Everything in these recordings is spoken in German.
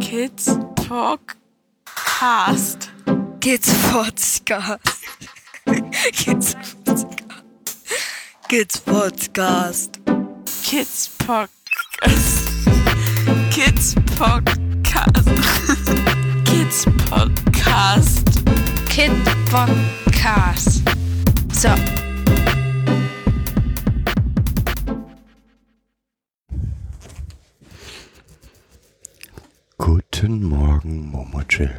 Kids Podcast. Kids Podcast. Kids Podcast. Kids Podcast. Kids Podcast. Kids Podcast. Kids Podcast. Kid Podcast. So. Guten Morgen, Momochill.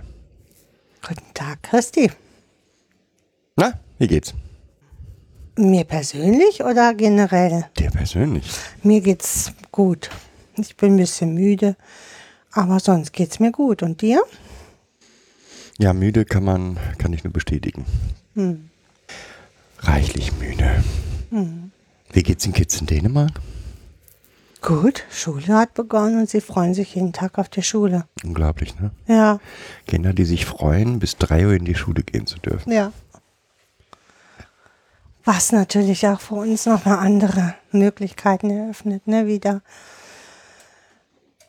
Guten Tag, Christi. Na, wie geht's? Mir persönlich oder generell? Dir persönlich? Mir geht's gut. Ich bin ein bisschen müde, aber sonst geht's mir gut. Und dir? Ja, müde kann man, kann ich nur bestätigen. Hm. Reichlich müde. Wie geht's den Kids in Dänemark? Gut, Schule hat begonnen und sie freuen sich jeden Tag auf die Schule. Unglaublich, ne? Ja, Kinder, die sich freuen, bis drei Uhr in die Schule gehen zu dürfen. ja. Was natürlich auch für uns nochmal andere Möglichkeiten eröffnet, ne, wieder.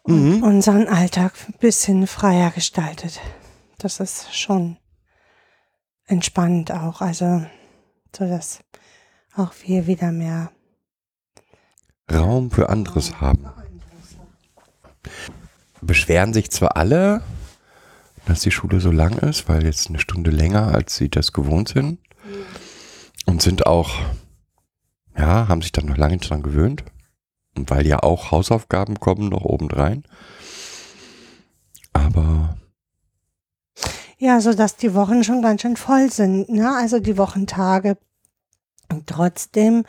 Und unseren Alltag ein bisschen freier gestaltet. Das ist schon entspannend auch, also, so dass auch wir wieder mehr Raum für anderes haben. Beschweren sich zwar alle, dass die Schule so lang ist, weil jetzt eine Stunde länger, als sie das gewohnt sind. Und sind auch, ja, haben sich dann noch lange dran gewöhnt. Und weil ja auch Hausaufgaben kommen noch obendrein. Aber Ja, so dass die Wochen schon ganz schön voll sind, ne? Also die Wochentage. Und trotzdem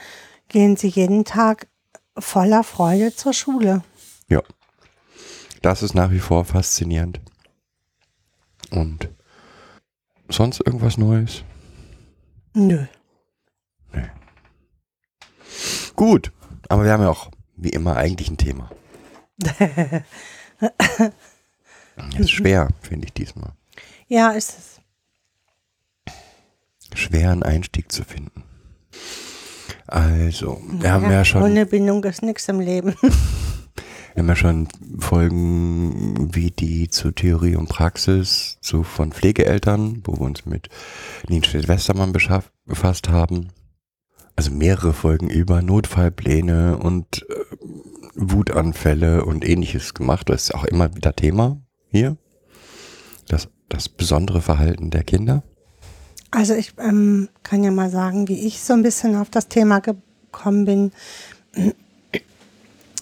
gehen sie jeden Tag voller Freude zur Schule. ja, das ist nach wie vor faszinierend. Und sonst irgendwas Neues? Nö. Gut, aber wir haben ja auch wie immer eigentlich ein Thema. Das ist schwer, finde ich diesmal. Ja, ist es. Schwer einen Einstieg zu finden. Also, wir haben ja schon, Ohne Bindung ist nichts im Leben. wir haben ja schon Folgen wie die zu Theorie und Praxis zu von Pflegeeltern, wo wir uns mit Nienstedt Westermann befasst haben. Also mehrere Folgen über Notfallpläne und äh, Wutanfälle und ähnliches gemacht. Das ist auch immer wieder Thema hier. Das, das besondere Verhalten der Kinder. Also ich ähm, kann ja mal sagen, wie ich so ein bisschen auf das Thema gekommen bin.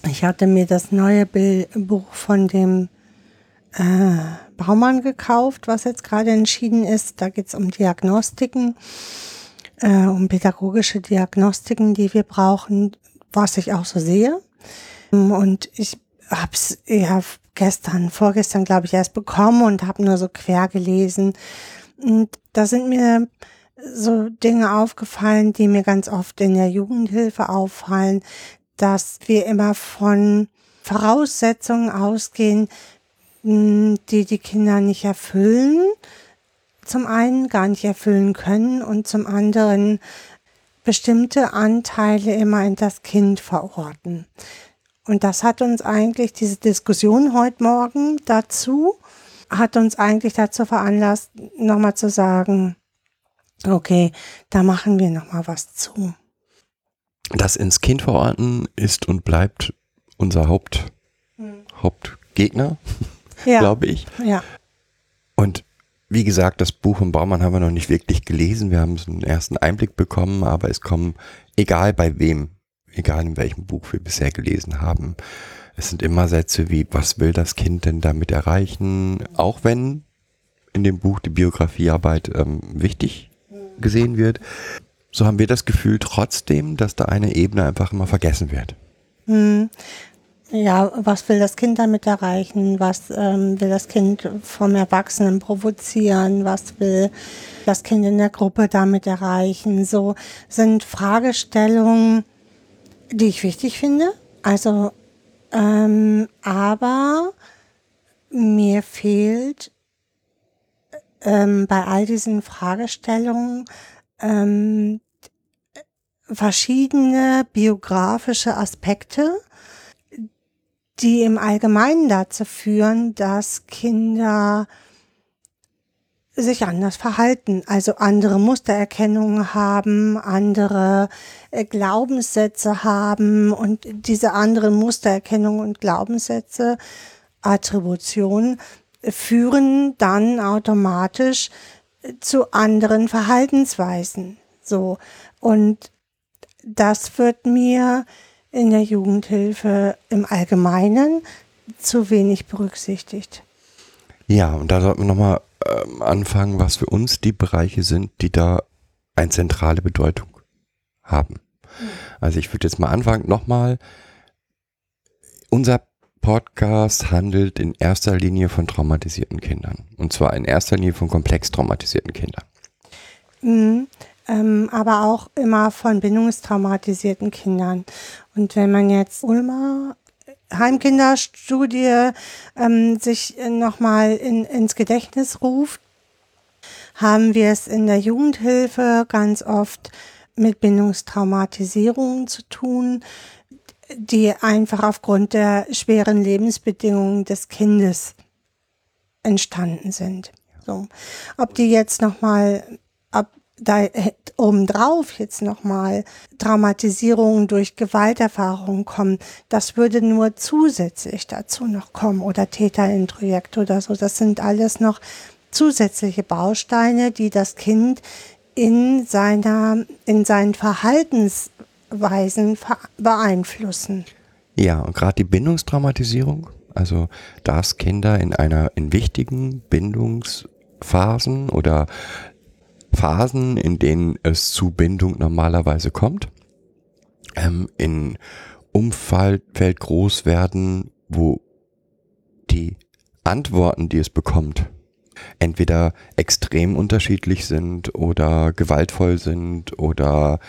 Ich hatte mir das neue Buch von dem äh, Baumann gekauft, was jetzt gerade entschieden ist. Da geht es um Diagnostiken, äh, um pädagogische Diagnostiken, die wir brauchen, was ich auch so sehe. Und ich habe es ja gestern, vorgestern glaube ich erst bekommen und habe nur so quer gelesen. Und da sind mir so Dinge aufgefallen, die mir ganz oft in der Jugendhilfe auffallen, dass wir immer von Voraussetzungen ausgehen, mh, die die Kinder nicht erfüllen. Zum einen gar nicht erfüllen können und zum anderen bestimmte Anteile immer in das Kind verorten. Und das hat uns eigentlich, diese Diskussion heute Morgen dazu, hat uns eigentlich dazu veranlasst, nochmal zu sagen, okay, da machen wir nochmal was zu. Das ins Kind verorten ist und bleibt unser Haupt, Hauptgegner, Ja, glaube ich. ja, Und wie gesagt, das Buch von Baumann haben wir noch nicht wirklich gelesen. Wir haben so einen ersten Einblick bekommen, aber es kommen, egal bei wem, egal in welchem Buch wir bisher gelesen haben, es sind immer Sätze wie, was will das Kind denn damit erreichen? Auch wenn in dem Buch die Biografiearbeit ähm, wichtig gesehen wird, so haben wir das Gefühl trotzdem, dass da eine Ebene einfach immer vergessen wird. ja, was will das Kind damit erreichen? Was ähm, will das Kind vom Erwachsenen provozieren? Was will das Kind in der Gruppe damit erreichen? So sind Fragestellungen, die ich wichtig finde. Also, ähm, aber mir fehlt ähm, bei all diesen Fragestellungen ähm, verschiedene biografische Aspekte, die im Allgemeinen dazu führen, dass Kinder sich anders verhalten, also andere Mustererkennungen haben, andere äh, Glaubenssätze haben und diese anderen Mustererkennungen und Glaubenssätze, Attributionen, führen dann automatisch äh, zu anderen Verhaltensweisen. So. Und das wird mir in der Jugendhilfe im Allgemeinen zu wenig berücksichtigt. Ja, und da sollten wir nochmal ähm, anfangen, was für uns die Bereiche sind, die da eine zentrale Bedeutung haben. Also ich würde jetzt mal anfangen, nochmal, unser Podcast handelt in erster Linie von traumatisierten Kindern. Und zwar in erster Linie von komplex traumatisierten Kindern. Mhm, ähm, aber auch immer von bindungstraumatisierten Kindern. Und wenn man jetzt Ulmer Heimkinderstudie ähm, sich nochmal in, ins Gedächtnis ruft, haben wir es in der Jugendhilfe ganz oft mit Bindungstraumatisierungen zu tun, die einfach aufgrund der schweren Lebensbedingungen des Kindes entstanden sind. So. Ob die jetzt nochmal da obendrauf jetzt nochmal Traumatisierungen durch Gewalterfahrungen kommen, das würde nur zusätzlich dazu noch kommen oder Täterintrojekt oder so. Das sind alles noch zusätzliche Bausteine, die das Kind in seiner, in seinen Verhaltensweisen beeinflussen. Ja, und gerade die Bindungstraumatisierung, also dass Kinder in einer, in wichtigen Bindungsphasen oder Phasen, in denen es zu Bindung normalerweise kommt, ähm, in Umfeld groß werden, wo die Antworten, die es bekommt, entweder extrem unterschiedlich sind oder gewaltvoll sind oder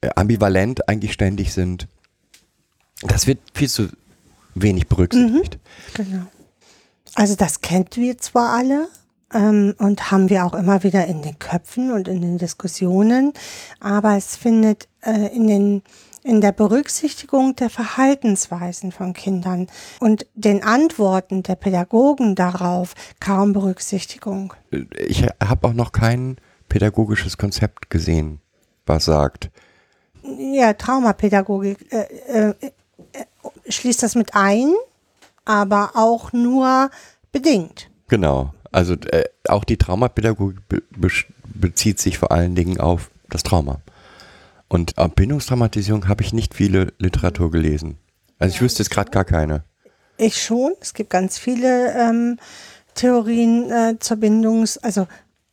äh, ambivalent eigentlich ständig sind. Das wird viel zu wenig berücksichtigt. Mhm, genau. Also das kennt wir zwar alle, und haben wir auch immer wieder in den Köpfen und in den Diskussionen. Aber es findet äh, in den in der Berücksichtigung der Verhaltensweisen von Kindern und den Antworten der Pädagogen darauf kaum Berücksichtigung. Ich habe auch noch kein pädagogisches Konzept gesehen, was sagt. Ja, Traumapädagogik äh, äh, äh schließt das mit ein, aber auch nur bedingt. Genau. Also äh, auch die Traumapädagogik be bezieht sich vor allen Dingen auf das Trauma. Und äh, Bindungstraumatisierung habe ich nicht viele Literatur gelesen. Also ich wüsste jetzt gerade gar keine. Ich schon. Es gibt ganz viele ähm, Theorien äh, zur Bindungs-, also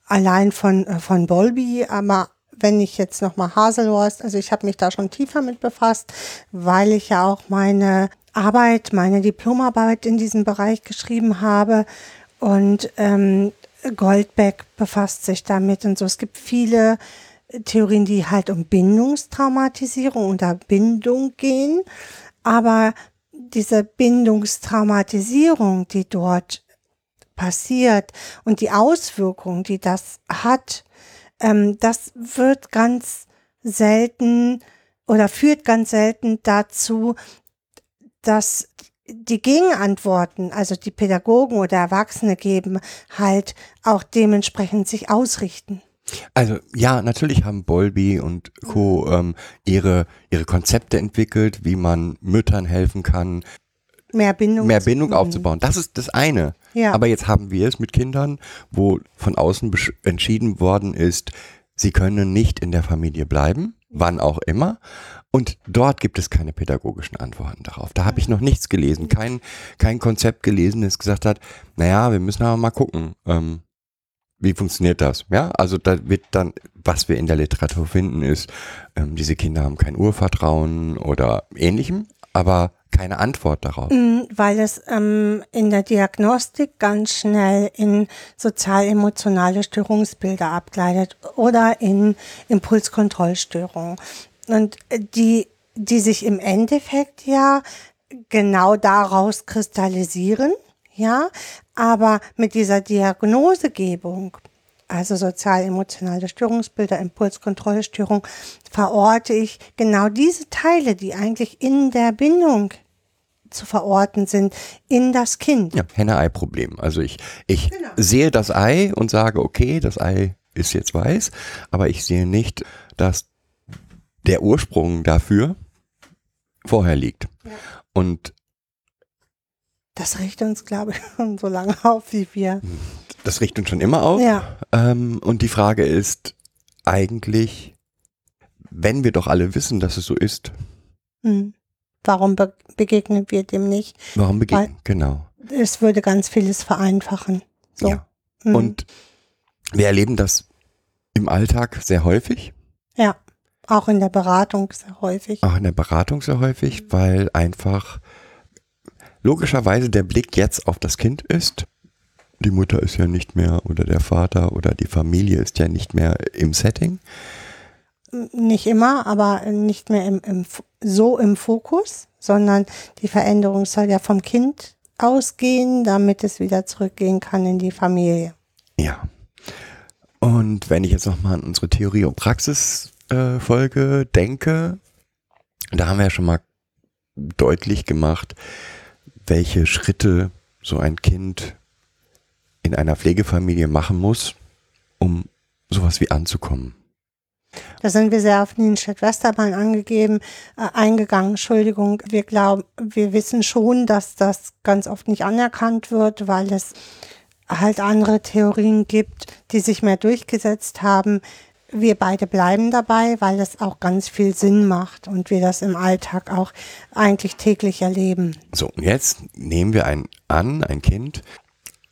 allein von, äh, von Bolby, aber wenn ich jetzt nochmal Haselhorst, also ich habe mich da schon tiefer mit befasst, weil ich ja auch meine Arbeit, meine Diplomarbeit in diesem Bereich geschrieben habe und ähm, Goldbeck befasst sich damit und so. Es gibt viele Theorien, die halt um Bindungstraumatisierung oder Bindung gehen. Aber diese Bindungstraumatisierung, die dort passiert und die Auswirkungen, die das hat, ähm, das wird ganz selten oder führt ganz selten dazu, dass die Gegenantworten, also die Pädagogen oder Erwachsene geben, halt auch dementsprechend sich ausrichten. Also ja, natürlich haben Bolby und Co. Ähm, ihre, ihre Konzepte entwickelt, wie man Müttern helfen kann, mehr Bindung, mehr Bindung aufzubauen. Das ist das eine. Ja. Aber jetzt haben wir es mit Kindern, wo von außen entschieden worden ist, sie können nicht in der Familie bleiben, wann auch immer. Und dort gibt es keine pädagogischen Antworten darauf. Da habe ich noch nichts gelesen, kein, kein Konzept gelesen, das gesagt hat, naja, wir müssen aber mal gucken, ähm, wie funktioniert das? Ja, also da wird dann, was wir in der Literatur finden, ist, ähm, diese Kinder haben kein Urvertrauen oder ähnlichem, aber keine Antwort darauf. Mm, weil es ähm, in der Diagnostik ganz schnell in sozial-emotionale Störungsbilder abgleitet oder in Impulskontrollstörungen und die, die sich im Endeffekt ja genau daraus kristallisieren, ja, aber mit dieser Diagnosegebung, also sozial-emotionale Störungsbilder, Impulskontrollstörung, verorte ich genau diese Teile, die eigentlich in der Bindung zu verorten sind in das Kind. Ja, Henne-Ei-Problem. Also ich, ich Genau. sehe das Ei und sage, okay, das Ei ist jetzt weiß, aber ich sehe nicht, dass der Ursprung dafür vorher liegt. Und Das riecht uns, glaube ich, schon so lange auf, wie wir. das riecht uns schon immer auf. Ja. Ähm, und die Frage ist eigentlich, wenn wir doch alle wissen, dass es so ist, Hm. Warum be begegnen wir dem nicht? warum begegnen? Genau. Es würde ganz vieles vereinfachen. So. Ja. Hm. Und wir erleben das im Alltag sehr häufig, ja, auch in der Beratung sehr häufig. auch in der Beratung sehr häufig, weil einfach logischerweise der Blick jetzt auf das Kind ist. Die Mutter ist ja nicht mehr oder der Vater oder die Familie ist ja nicht mehr im Setting. Nicht immer, aber nicht mehr im, im, so im Fokus, sondern die Veränderung soll ja vom Kind ausgehen, damit es wieder zurückgehen kann in die Familie. Ja. Und wenn ich jetzt nochmal an unsere Theorie- und Praxis-Folge denke, da haben wir ja schon mal deutlich gemacht, welche Schritte so ein Kind in einer Pflegefamilie machen muss, um sowas wie anzukommen. Da sind wir sehr auf Nienstedt Westerbahn angegeben, äh, eingegangen, Entschuldigung. Wir glauben, wir wissen schon, dass das ganz oft nicht anerkannt wird, weil es halt andere Theorien gibt, die sich mehr durchgesetzt haben. Wir beide bleiben dabei, weil es auch ganz viel Sinn macht und wir das im Alltag auch eigentlich täglich erleben. So, und jetzt nehmen wir ein, an, ein Kind,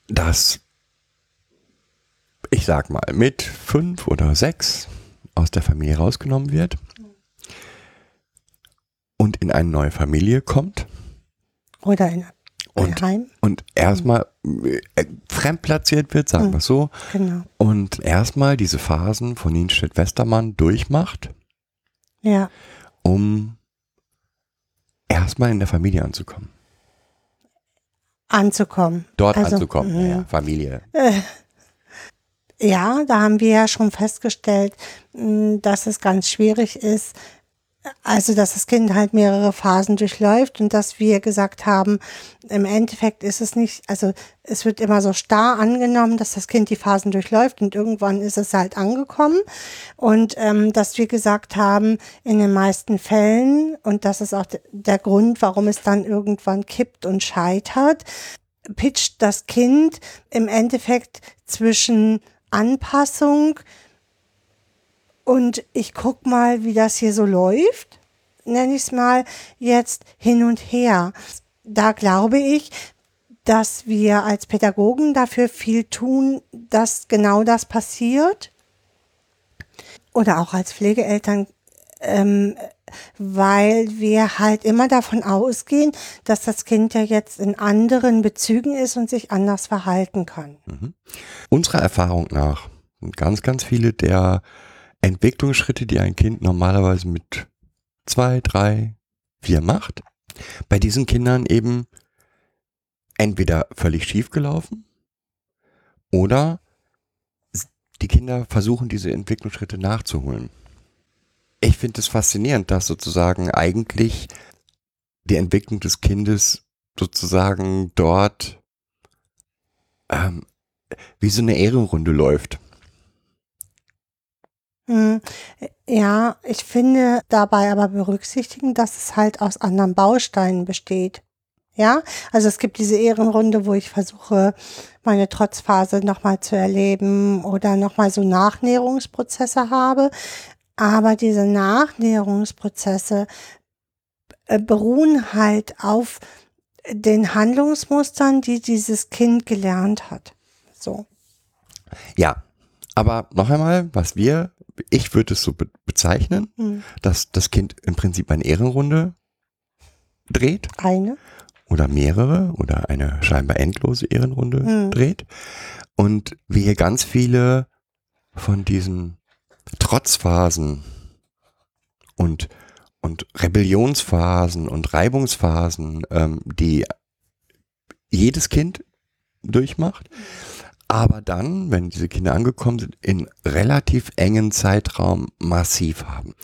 das, ich sag mal, mit fünf oder sechs aus der Familie rausgenommen wird und in eine neue Familie kommt Oder in Und- und erstmal äh, fremdplatziert wird, sagen wir es so, Genau. und erstmal diese Phasen von Nienstedt-Westermann durchmacht, Ja. um erstmal in der Familie anzukommen. Anzukommen. Dort Also, anzukommen, mhm. ja, Familie. Ja, da haben wir ja schon festgestellt, mh, dass es ganz schwierig ist, also dass das Kind halt mehrere Phasen durchläuft und dass wir gesagt haben, im Endeffekt ist es nicht, also es wird immer so starr angenommen, dass das Kind die Phasen durchläuft und irgendwann ist es halt angekommen. Und ähm, dass wir gesagt haben, in den meisten Fällen, und das ist auch de- der Grund, warum es dann irgendwann kippt und scheitert, pitcht das Kind im Endeffekt zwischen Anpassung und ich guck mal, wie das hier so läuft, nenne ich es mal jetzt hin und her. Da glaube ich, dass wir als Pädagogen dafür viel tun, dass genau das passiert. Oder auch als Pflegeeltern, ähm, weil wir halt immer davon ausgehen, dass das Kind ja jetzt in anderen Bezügen ist und sich anders verhalten kann. Unserer Erfahrung nach ganz, ganz viele der Entwicklungsschritte, die ein Kind normalerweise mit zwei, drei, vier macht, bei diesen Kindern eben entweder völlig schief gelaufen oder die Kinder versuchen, diese Entwicklungsschritte nachzuholen. Ich finde es faszinierend, dass sozusagen eigentlich die Entwicklung des Kindes sozusagen dort ähm, wie so eine Ehrenrunde läuft. Hm, Ja, ich finde dabei aber berücksichtigen, dass es halt aus anderen Bausteinen besteht. Ja, also es gibt diese Ehrenrunde, wo ich versuche, meine Trotzphase nochmal zu erleben oder nochmal so Nachnäherungsprozesse habe. Aber diese Nachnäherungsprozesse äh, beruhen halt auf den Handlungsmustern, die dieses Kind gelernt hat. So. Ja, aber noch einmal, was wir, ich würde es so be bezeichnen, Hm. dass das Kind im Prinzip eine Ehrenrunde dreht Eine. oder mehrere oder eine scheinbar endlose Ehrenrunde Hm. dreht und wir hier ganz viele von diesen Trotzphasen und und Rebellionsphasen und Reibungsphasen, ähm, die jedes Kind durchmacht, aber dann, wenn diese Kinder angekommen sind, in relativ engen Zeitraum massiv haben.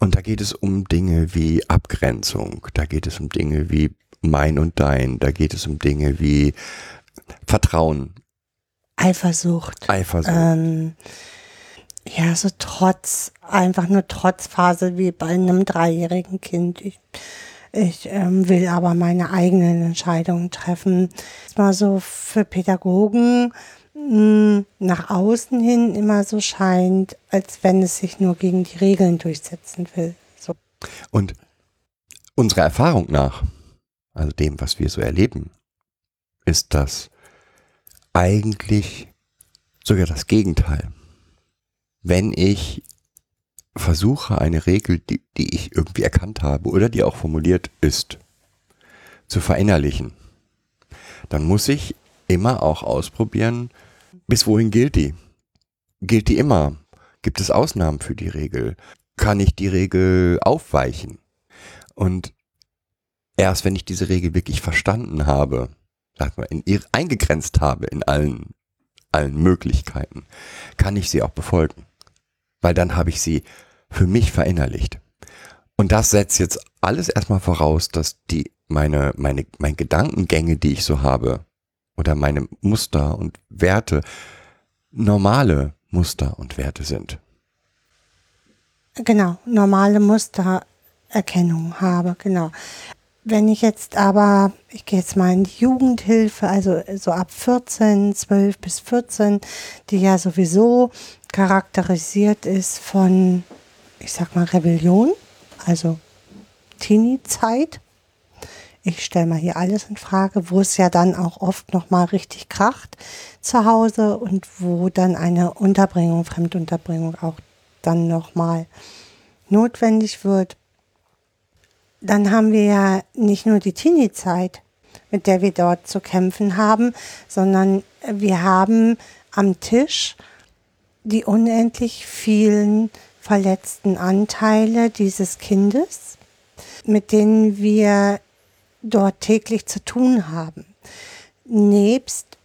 Und da geht es um Dinge wie Abgrenzung, da geht es um Dinge wie mein und dein. Da geht es um Dinge wie Vertrauen, Eifersucht. Eifersucht. Ähm, ja, so Trotz, einfach nur Trotzphase wie bei einem dreijährigen Kind. Ich, ich ähm, will aber meine eigenen Entscheidungen treffen. Das mal so für Pädagogen mh, nach außen hin immer so scheint, als wenn es sich nur gegen die Regeln durchsetzen will. So. Und unserer Erfahrung nach, also dem, was wir so erleben, ist das eigentlich sogar das Gegenteil. Wenn ich versuche, eine Regel, die, die ich irgendwie erkannt habe oder die auch formuliert ist, zu verinnerlichen, dann muss ich immer auch ausprobieren, bis wohin gilt die? Gilt die immer? Gibt es Ausnahmen für die Regel? Kann ich die Regel aufweichen? Und erst wenn ich diese Regel wirklich verstanden habe, sag mal, in eingegrenzt habe in allen, allen Möglichkeiten, kann ich sie auch befolgen. Weil dann habe ich sie für mich verinnerlicht. Und das setzt jetzt alles erstmal voraus, dass die, meine, meine, meine Gedankengänge, die ich so habe, oder meine Muster und Werte, normale Muster und Werte sind. Genau, normale Mustererkennung habe, genau. Wenn ich jetzt aber, ich gehe jetzt mal in die Jugendhilfe, also so ab 14, 12 bis 14, die ja sowieso charakterisiert ist von, ich sag mal, Rebellion, also Teenie-Zeit. Ich stelle mal hier alles in Frage, wo es ja dann auch oft nochmal richtig kracht zu Hause und wo dann eine Unterbringung, Fremdunterbringung auch dann nochmal notwendig wird. Dann haben wir ja nicht nur die Teenie-Zeit, mit der wir dort zu kämpfen haben, sondern wir haben am Tisch die unendlich vielen verletzten Anteile dieses Kindes, mit denen wir dort täglich zu tun haben. Nebst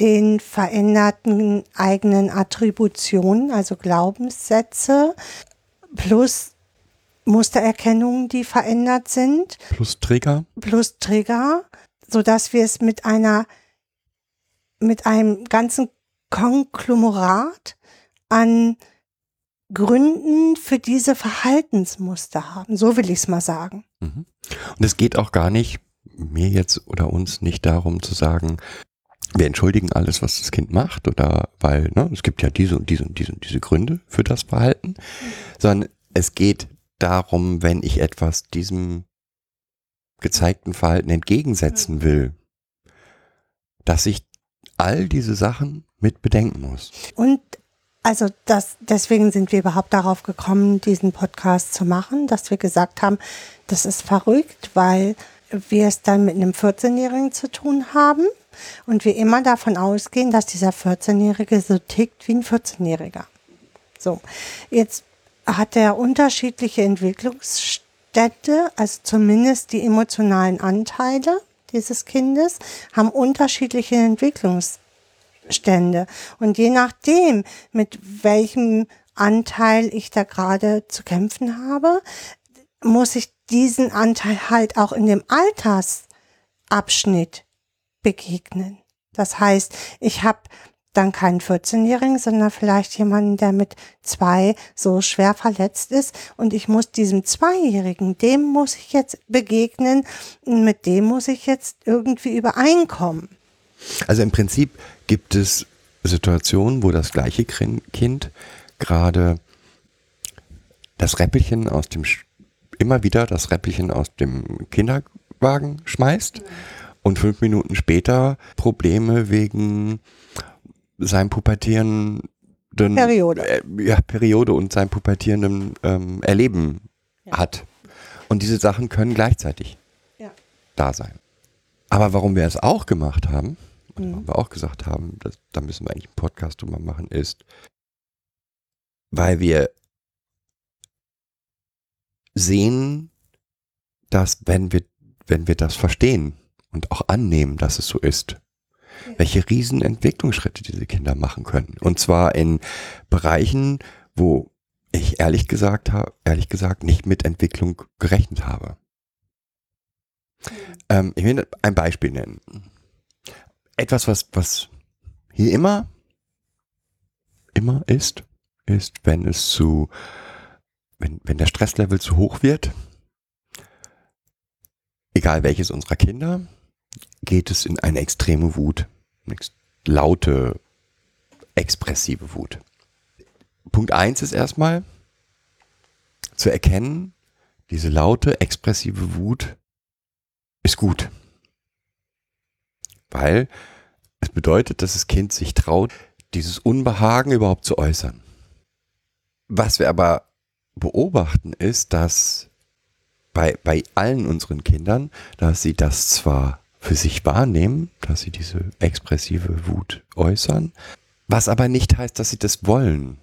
den veränderten eigenen Attributionen, also Glaubenssätze, plus Mustererkennungen, die verändert sind. Plus Trigger. Plus Trigger, sodass wir es mit einer, mit einem ganzen Konglomerat an Gründen für diese Verhaltensmuster haben. So will ich es mal sagen. Und es geht auch gar nicht, mir jetzt oder uns nicht darum zu sagen, wir entschuldigen alles, was das Kind macht, oder weil, ne, es gibt ja diese und diese und diese und diese Gründe für das Verhalten, sondern es geht darum, wenn ich etwas diesem gezeigten Verhalten entgegensetzen will, dass ich all diese Sachen mit bedenken muss. Und also das, deswegen sind wir überhaupt darauf gekommen, diesen Podcast zu machen, dass wir gesagt haben, das ist verrückt, weil wir es dann mit einem 14-Jährigen zu tun haben und wir immer davon ausgehen, dass dieser 14-Jährige so tickt wie ein 14-Jähriger. So, jetzt hat er unterschiedliche Entwicklungsstätte, also zumindest die emotionalen Anteile dieses Kindes haben unterschiedliche Entwicklungsstände. Und je nachdem, mit welchem Anteil ich da gerade zu kämpfen habe, muss ich diesen Anteil halt auch in dem Altersabschnitt begegnen. Das heißt, ich habe dann keinen 14-Jährigen, sondern vielleicht jemanden, der mit zwei so schwer verletzt ist. Und ich muss diesem Zweijährigen, dem muss ich jetzt begegnen, mit dem muss ich jetzt irgendwie übereinkommen. Also im Prinzip gibt es Situationen, wo das gleiche Kind gerade das Räppelchen aus dem, immer wieder das Räppelchen aus dem Kinderwagen schmeißt und fünf Minuten später Probleme wegen seinem pubertierenden Periode. Äh, ja, Periode und seinem pubertierenden ähm, Erleben ja. hat. Und diese Sachen können gleichzeitig ja. da sein. Aber warum wir es auch gemacht haben, mhm. warum wir auch gesagt haben, dass, da müssen wir eigentlich einen Podcast drüber machen, ist, weil wir sehen, dass wenn wir, wenn wir das verstehen und auch annehmen, dass es so ist, welche riesen Entwicklungsschritte diese Kinder machen können. Und zwar in Bereichen, wo ich ehrlich gesagt habe, ehrlich gesagt nicht mit Entwicklung gerechnet habe. Ähm, ich will ein Beispiel nennen. Etwas, was, was hier immer, immer ist, ist, wenn es zu, wenn, wenn der Stresslevel zu hoch wird, egal welches unserer Kinder, geht es in eine extreme Wut, eine laute, expressive Wut. Punkt eins ist erstmal zu erkennen, diese laute, expressive Wut ist gut. Weil es bedeutet, dass das Kind sich traut, dieses Unbehagen überhaupt zu äußern. Was wir aber beobachten ist, dass bei, bei allen unseren Kindern, dass sie das zwar für sich wahrnehmen, dass sie diese expressive Wut äußern, was aber nicht heißt, dass sie das wollen.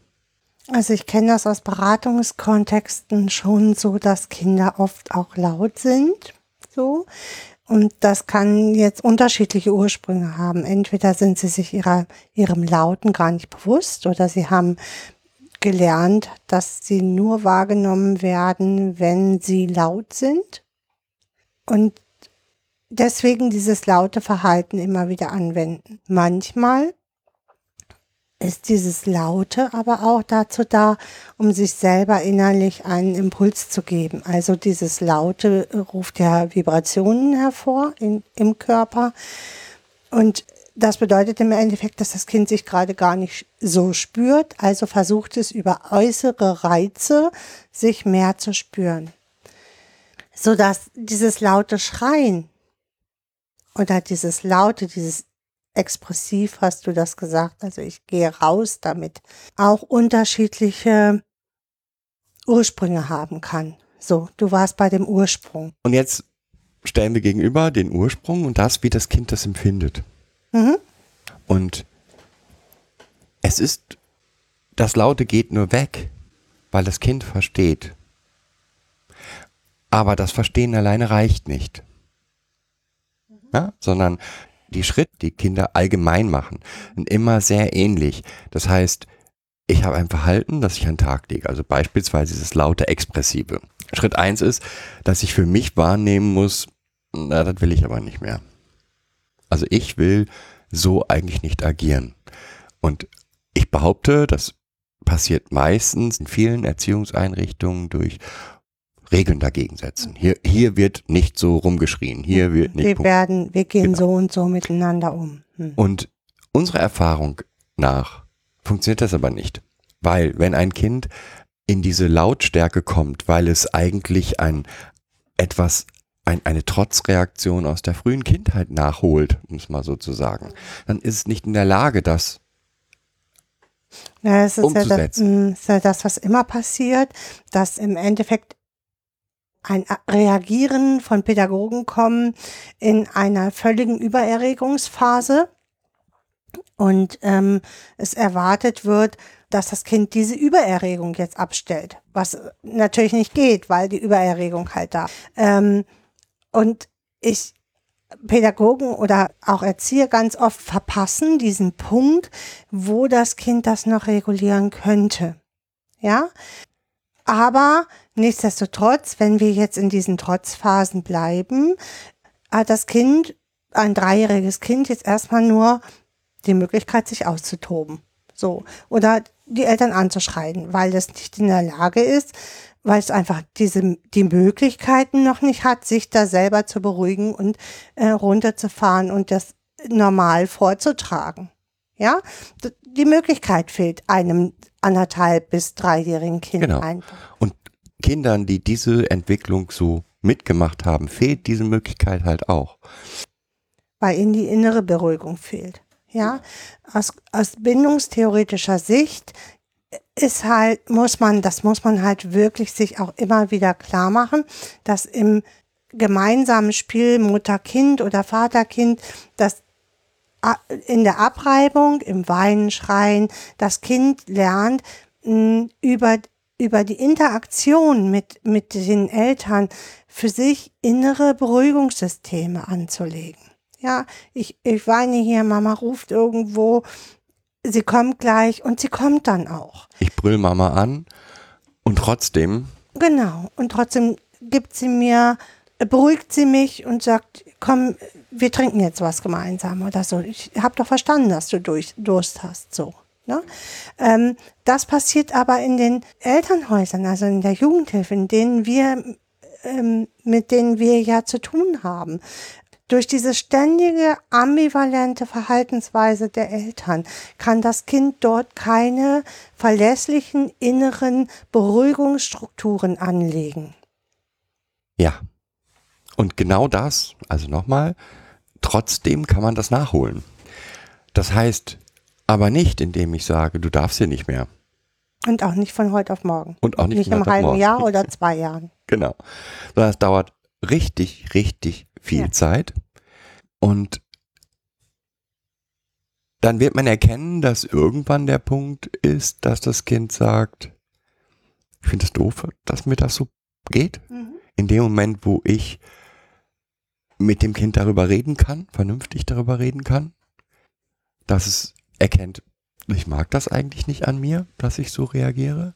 Also ich kenne das aus Beratungskontexten schon so, dass Kinder oft auch laut sind. So. Und das kann jetzt unterschiedliche Ursprünge haben. Entweder sind sie sich ihrer, ihrem Lauten gar nicht bewusst oder sie haben gelernt, dass sie nur wahrgenommen werden, wenn sie laut sind. Und deswegen dieses laute Verhalten immer wieder anwenden. Manchmal ist dieses Laute aber auch dazu da, um sich selber innerlich einen Impuls zu geben. Also dieses Laute ruft ja Vibrationen hervor in, im Körper. Und das bedeutet im Endeffekt, dass das Kind sich gerade gar nicht so spürt. Also versucht es über äußere Reize sich mehr zu spüren. Sodass dieses laute Schreien oder dieses laute, dieses expressiv hast du das gesagt, also ich gehe raus damit, auch unterschiedliche Ursprünge haben kann. So, du warst bei dem Ursprung. Und jetzt stellen wir gegenüber den Ursprung und das, wie das Kind das empfindet. Mhm. Und es ist, das Laute geht nur weg, weil das Kind versteht. Aber das Verstehen alleine reicht nicht. Ja, sondern die Schritte, die Kinder allgemein machen, sind immer sehr ähnlich. Das heißt, ich habe ein Verhalten, das ich an den Tag lege. Also beispielsweise dieses laute Expressive. Schritt eins ist, dass ich für mich wahrnehmen muss, na, das will ich aber nicht mehr. Also ich will so eigentlich nicht agieren. Und ich behaupte, das passiert meistens in vielen Erziehungseinrichtungen durch Regeln dagegen setzen. Hier, hier wird nicht so rumgeschrien. Hier wird nicht. Wir werden, wir gehen genau. so und so miteinander um. Hm. Und unserer Erfahrung nach funktioniert das aber nicht. Weil wenn ein Kind in diese Lautstärke kommt, weil es eigentlich ein etwas, ein, eine Trotzreaktion aus der frühen Kindheit nachholt, um es mal so zu sagen, dann ist es nicht in der Lage, das ja, es ist ja das, hm, ist ja das, was immer passiert, dass im Endeffekt ein Reagieren von Pädagogen kommen in einer völligen Übererregungsphase und ähm, es erwartet wird, dass das Kind diese Übererregung jetzt abstellt, was natürlich nicht geht, weil die Übererregung halt da. Ähm, und ich Pädagogen oder auch Erzieher ganz oft verpassen diesen Punkt, wo das Kind das noch regulieren könnte. Ja, aber nichtsdestotrotz, wenn wir jetzt in diesen Trotzphasen bleiben, hat das Kind, ein dreijähriges Kind, jetzt erstmal nur die Möglichkeit, sich auszutoben. So. Oder die Eltern anzuschreien, weil es nicht in der Lage ist, weil es einfach diese, die Möglichkeiten noch nicht hat, sich da selber zu beruhigen und äh, runterzufahren und das normal vorzutragen. Ja, die Möglichkeit fehlt einem anderthalb bis dreijährigen Kind genau. einfach. Und Kindern, die diese Entwicklung so mitgemacht haben, fehlt diese Möglichkeit halt auch. Weil ihnen die innere Beruhigung fehlt. Ja, aus, aus bindungstheoretischer Sicht ist halt, muss man, das muss man halt wirklich sich auch immer wieder klar machen, dass im gemeinsamen Spiel Mutter-Kind oder Vater-Kind, dass in der Abreibung, im Weinen, Schreien, das Kind lernt mh, über, über die Interaktion mit, mit den Eltern für sich innere Beruhigungssysteme anzulegen. Ja, ich, ich weine hier, Mama ruft irgendwo, sie kommt gleich und sie kommt dann auch. Ich brüll Mama an und trotzdem. Genau, und trotzdem gibt sie mir beruhigt sie mich und sagt, komm, wir trinken jetzt was gemeinsam oder so. Ich habe doch verstanden, dass du durch, Durst hast, so. Ne? Ähm, das passiert aber in den Elternhäusern, also in der Jugendhilfe, in denen wir, ähm, mit denen wir ja zu tun haben. Durch diese ständige ambivalente Verhaltensweise der Eltern kann das Kind dort keine verlässlichen inneren Beruhigungsstrukturen anlegen. Ja. Und genau das, also nochmal, trotzdem kann man das nachholen. Das heißt aber nicht, indem ich sage, du darfst hier nicht mehr. Und auch nicht von heute auf morgen. Und auch nicht, Nicht von im halben. Jahr oder zwei Jahren. Genau. Sondern es dauert richtig, richtig viel Ja. Zeit. Und dann wird man erkennen, dass irgendwann der Punkt ist, dass das Kind sagt, ich finde es doof, dass mir das so geht. In dem Moment, wo ich mit dem Kind darüber reden kann, vernünftig darüber reden kann, dass es erkennt, ich mag das eigentlich nicht an mir, dass ich so reagiere,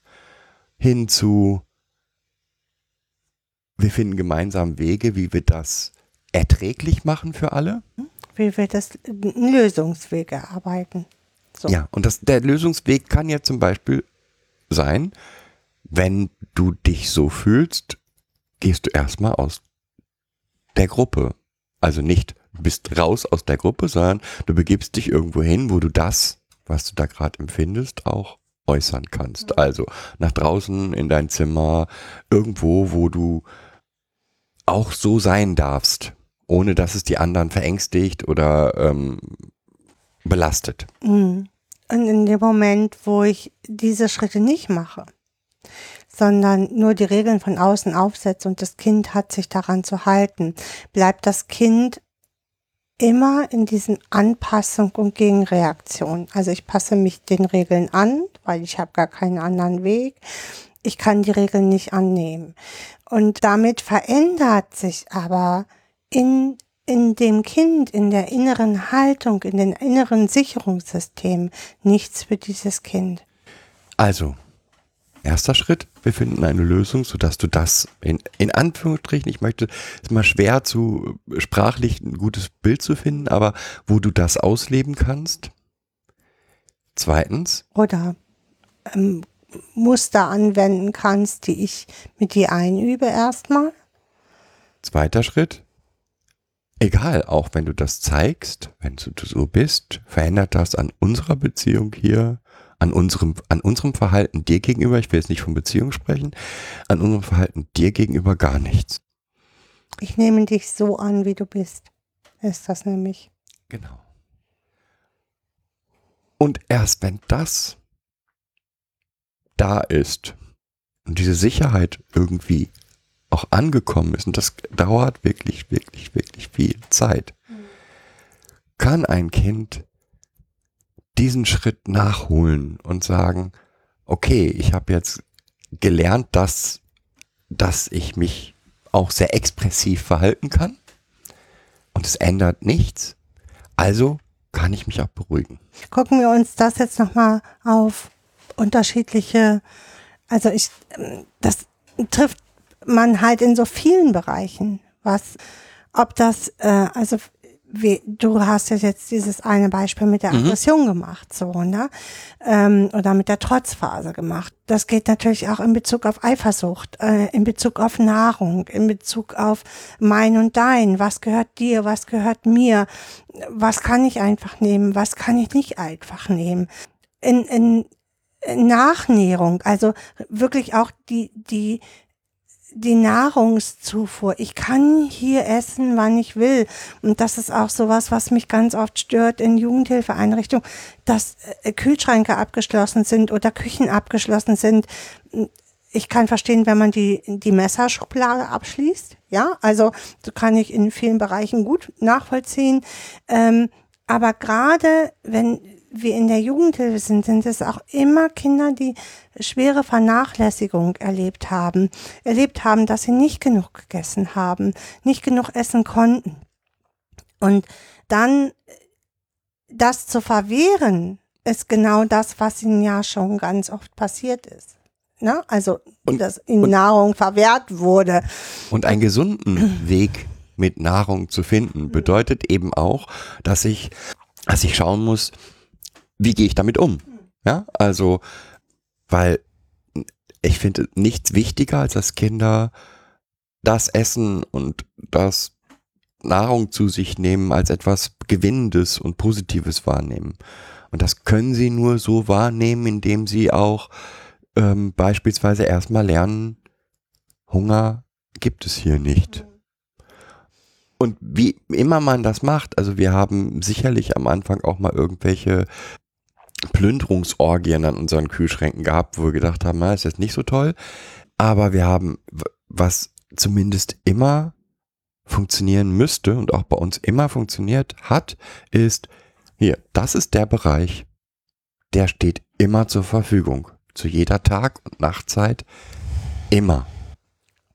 hin zu, wir finden gemeinsam Wege, wie wir das erträglich machen für alle. Wie wir das Lösungsweg erarbeiten. So. Ja, und das, der Lösungsweg kann ja zum Beispiel sein, wenn du dich so fühlst, gehst du erstmal aus der Gruppe. Also nicht du bist raus aus der Gruppe, sondern du begibst dich irgendwo hin, wo du das, was du da gerade empfindest, auch äußern kannst. Also nach draußen in dein Zimmer, irgendwo, wo du auch so sein darfst, ohne dass es die anderen verängstigt oder ähm, belastet. Mhm. Und in dem Moment, wo ich diese Schritte nicht mache, sondern nur die Regeln von außen aufsetze und das Kind hat sich daran zu halten, bleibt das Kind immer in diesen Anpassung und Gegenreaktion. Also ich passe mich den Regeln an, weil ich habe gar keinen anderen Weg. Ich kann die Regeln nicht annehmen. Und damit verändert sich aber in, in dem Kind, in der inneren Haltung, in den inneren Sicherungssystemen nichts für dieses Kind. Also, erster Schritt, wir finden eine Lösung, sodass du das in, in Anführungsstrichen, ich möchte, es ist mal schwer zu sprachlich ein gutes Bild zu finden, aber wo du das ausleben kannst. Zweitens, Oder ähm, Muster anwenden kannst, die ich mit dir einübe erstmal. zweiter Schritt, egal, auch wenn du das zeigst, wenn du so bist, verändert das an unserer Beziehung hier, an unserem, an unserem Verhalten dir gegenüber, ich will jetzt nicht von Beziehung sprechen, an unserem Verhalten dir gegenüber gar nichts. Ich nehme dich so an, wie du bist. Ist das nämlich. Genau. Und erst wenn das da ist und diese Sicherheit irgendwie auch angekommen ist, und das dauert wirklich, wirklich, wirklich viel Zeit, kann ein Kind diesen Schritt nachholen und sagen, okay, ich habe jetzt gelernt, dass, dass ich mich auch sehr expressiv verhalten kann und es ändert nichts. Also kann ich mich auch beruhigen. Gucken wir uns das jetzt nochmal auf unterschiedliche, also ich, das trifft man halt in so vielen Bereichen, was, ob das, äh, also wie, du hast ja jetzt dieses eine Beispiel mit der Aggression gemacht, so, ne? Ähm, oder mit der Trotzphase gemacht. Das geht natürlich auch in Bezug auf Eifersucht, äh, in Bezug auf Nahrung, in Bezug auf mein und dein. Was gehört dir, was gehört mir? Was kann ich einfach nehmen, was kann ich nicht einfach nehmen? In, in, in Nachnährung, also wirklich auch die, die, die Nahrungszufuhr. Ich kann hier essen, wann ich will. Und das ist auch sowas, was mich ganz oft stört in Jugendhilfeeinrichtungen, dass äh, Kühlschränke abgeschlossen sind oder Küchen abgeschlossen sind. Ich kann verstehen, wenn man die, die Messerschublade abschließt. Ja, also so kann ich in vielen Bereichen gut nachvollziehen. Ähm, aber gerade wenn wir in der Jugendhilfe sind, sind es auch immer Kinder, die schwere Vernachlässigung erlebt haben, erlebt haben, dass sie nicht genug gegessen haben, nicht genug essen konnten. Und dann das zu verwehren, ist genau das, was ihnen ja schon ganz oft passiert ist. ne? Also, Und- dass ihnen und- Nahrung verwehrt wurde. Und einen gesunden Weg mit Nahrung zu finden, bedeutet eben auch, dass ich, dass ich schauen muss, wie gehe ich damit um? Ja, also, weil ich finde nichts wichtiger, als dass Kinder das Essen und das Nahrung zu sich nehmen als etwas Gewinnendes und Positives wahrnehmen. Und das können sie nur so wahrnehmen, indem sie auch ähm, beispielsweise erstmal lernen, Hunger gibt es hier nicht. Und wie immer man das macht, also wir haben sicherlich am Anfang auch mal irgendwelche Plünderungsorgien an unseren Kühlschränken gehabt, wo wir gedacht haben, na, ist jetzt nicht so toll. Aber wir haben, was zumindest immer funktionieren müsste und auch bei uns immer funktioniert hat, ist, hier, das ist der Bereich, der steht immer zur Verfügung. Zu jeder Tag- und Nachtzeit. Immer.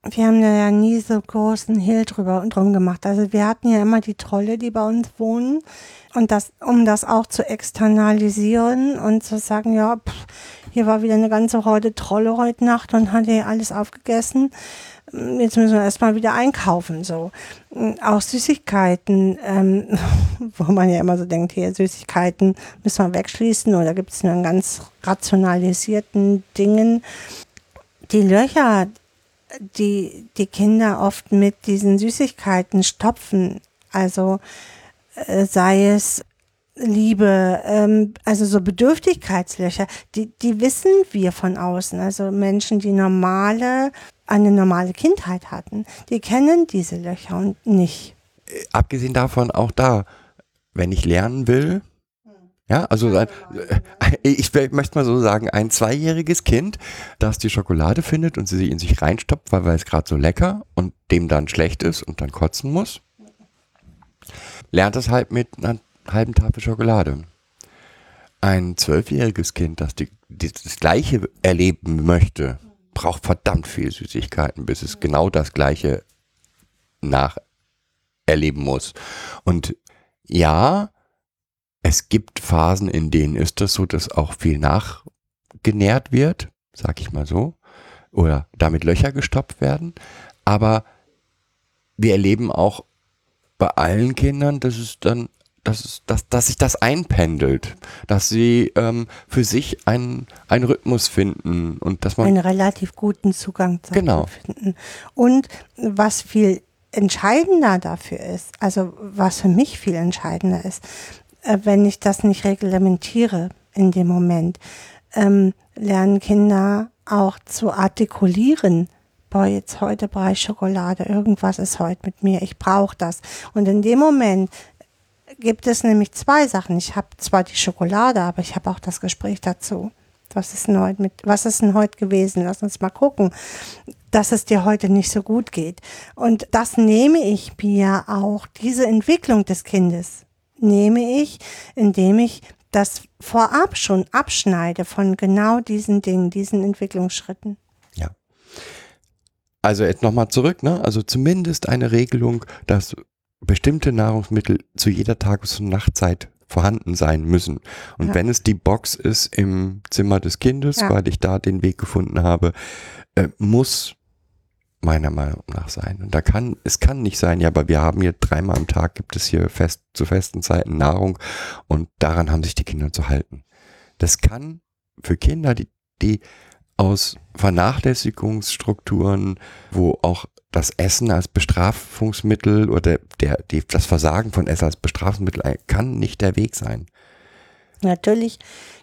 Wir haben ja nie so großen Hehl drüber und drum gemacht. Also wir hatten ja immer die Trolle, die bei uns wohnen. Und das, um das auch zu externalisieren und zu sagen, ja, pff, hier war wieder eine ganze Horde Trolle heute Nacht und hat hier alles aufgegessen. Jetzt müssen wir erstmal wieder einkaufen, so. Auch Süßigkeiten, ähm, wo man ja immer so denkt, hier Süßigkeiten müssen wir wegschließen oder gibt es nur in ganz rationalisierten Dingen. Die Löcher, die die Kinder oft mit diesen Süßigkeiten stopfen. Also äh, sei es Liebe, ähm, also so Bedürftigkeitslöcher, die, die wissen wir von außen. Also Menschen, die normale, eine normale Kindheit hatten, die kennen diese Löcher und nicht. abgesehen davon auch da, wenn ich lernen will, ja, also ein, äh, ich will- möchte mal so sagen, ein zweijähriges Kind, das die Schokolade findet und sie in sich reinstopft, weil, es gerade so lecker und dem dann schlecht ist und dann kotzen muss, lernt es halt mit einer halben Tafel Schokolade. Ein zwölfjähriges Kind, das die, die, das Gleiche erleben möchte, braucht verdammt viel Süßigkeiten, bis es genau das Gleiche nacherleben muss. Und ja, es gibt Phasen, in denen ist das so, dass auch viel nachgenährt wird, sag ich mal so, oder damit Löcher gestopft werden. Aber wir erleben auch bei allen Kindern, dass es dann, dass, es, dass, dass sich das einpendelt, dass sie ähm, für sich einen, einen Rhythmus finden und dass man einen relativ guten Zugang zu Genau. finden. Und was viel entscheidender dafür ist, also was für mich viel entscheidender ist, wenn ich das nicht reglementiere in dem Moment, ähm, lernen Kinder auch zu artikulieren. Boah, jetzt heute ich Schokolade, irgendwas ist heute mit mir, ich brauche das. Und in dem Moment gibt es nämlich zwei Sachen. Ich habe zwar die Schokolade, aber ich habe auch das Gespräch dazu. Was ist denn heute mit, was ist denn heute gewesen? Lass uns mal gucken, dass es dir heute nicht so gut geht. Und das nehme ich mir auch, diese Entwicklung des Kindes nehme ich, indem ich das vorab schon abschneide von genau diesen Dingen, diesen Entwicklungsschritten. Ja. Also jetzt nochmal zurück, ne? Also zumindest eine Regelung, dass bestimmte Nahrungsmittel zu jeder Tages- und Nachtzeit vorhanden sein müssen. Und Ja. wenn es die Box ist im Zimmer des Kindes, Ja. weil ich da den Weg gefunden habe, äh, muss meiner Meinung nach sein. Und da kann, es kann nicht sein, ja, aber wir haben hier dreimal am Tag gibt es hier fest, zu festen Zeiten Nahrung und daran haben sich die Kinder zu halten. Das kann für Kinder, die, die aus Vernachlässigungsstrukturen, wo auch das Essen als Bestrafungsmittel oder der, die, das Versagen von Essen als Bestrafungsmittel kann nicht der Weg sein. Natürlich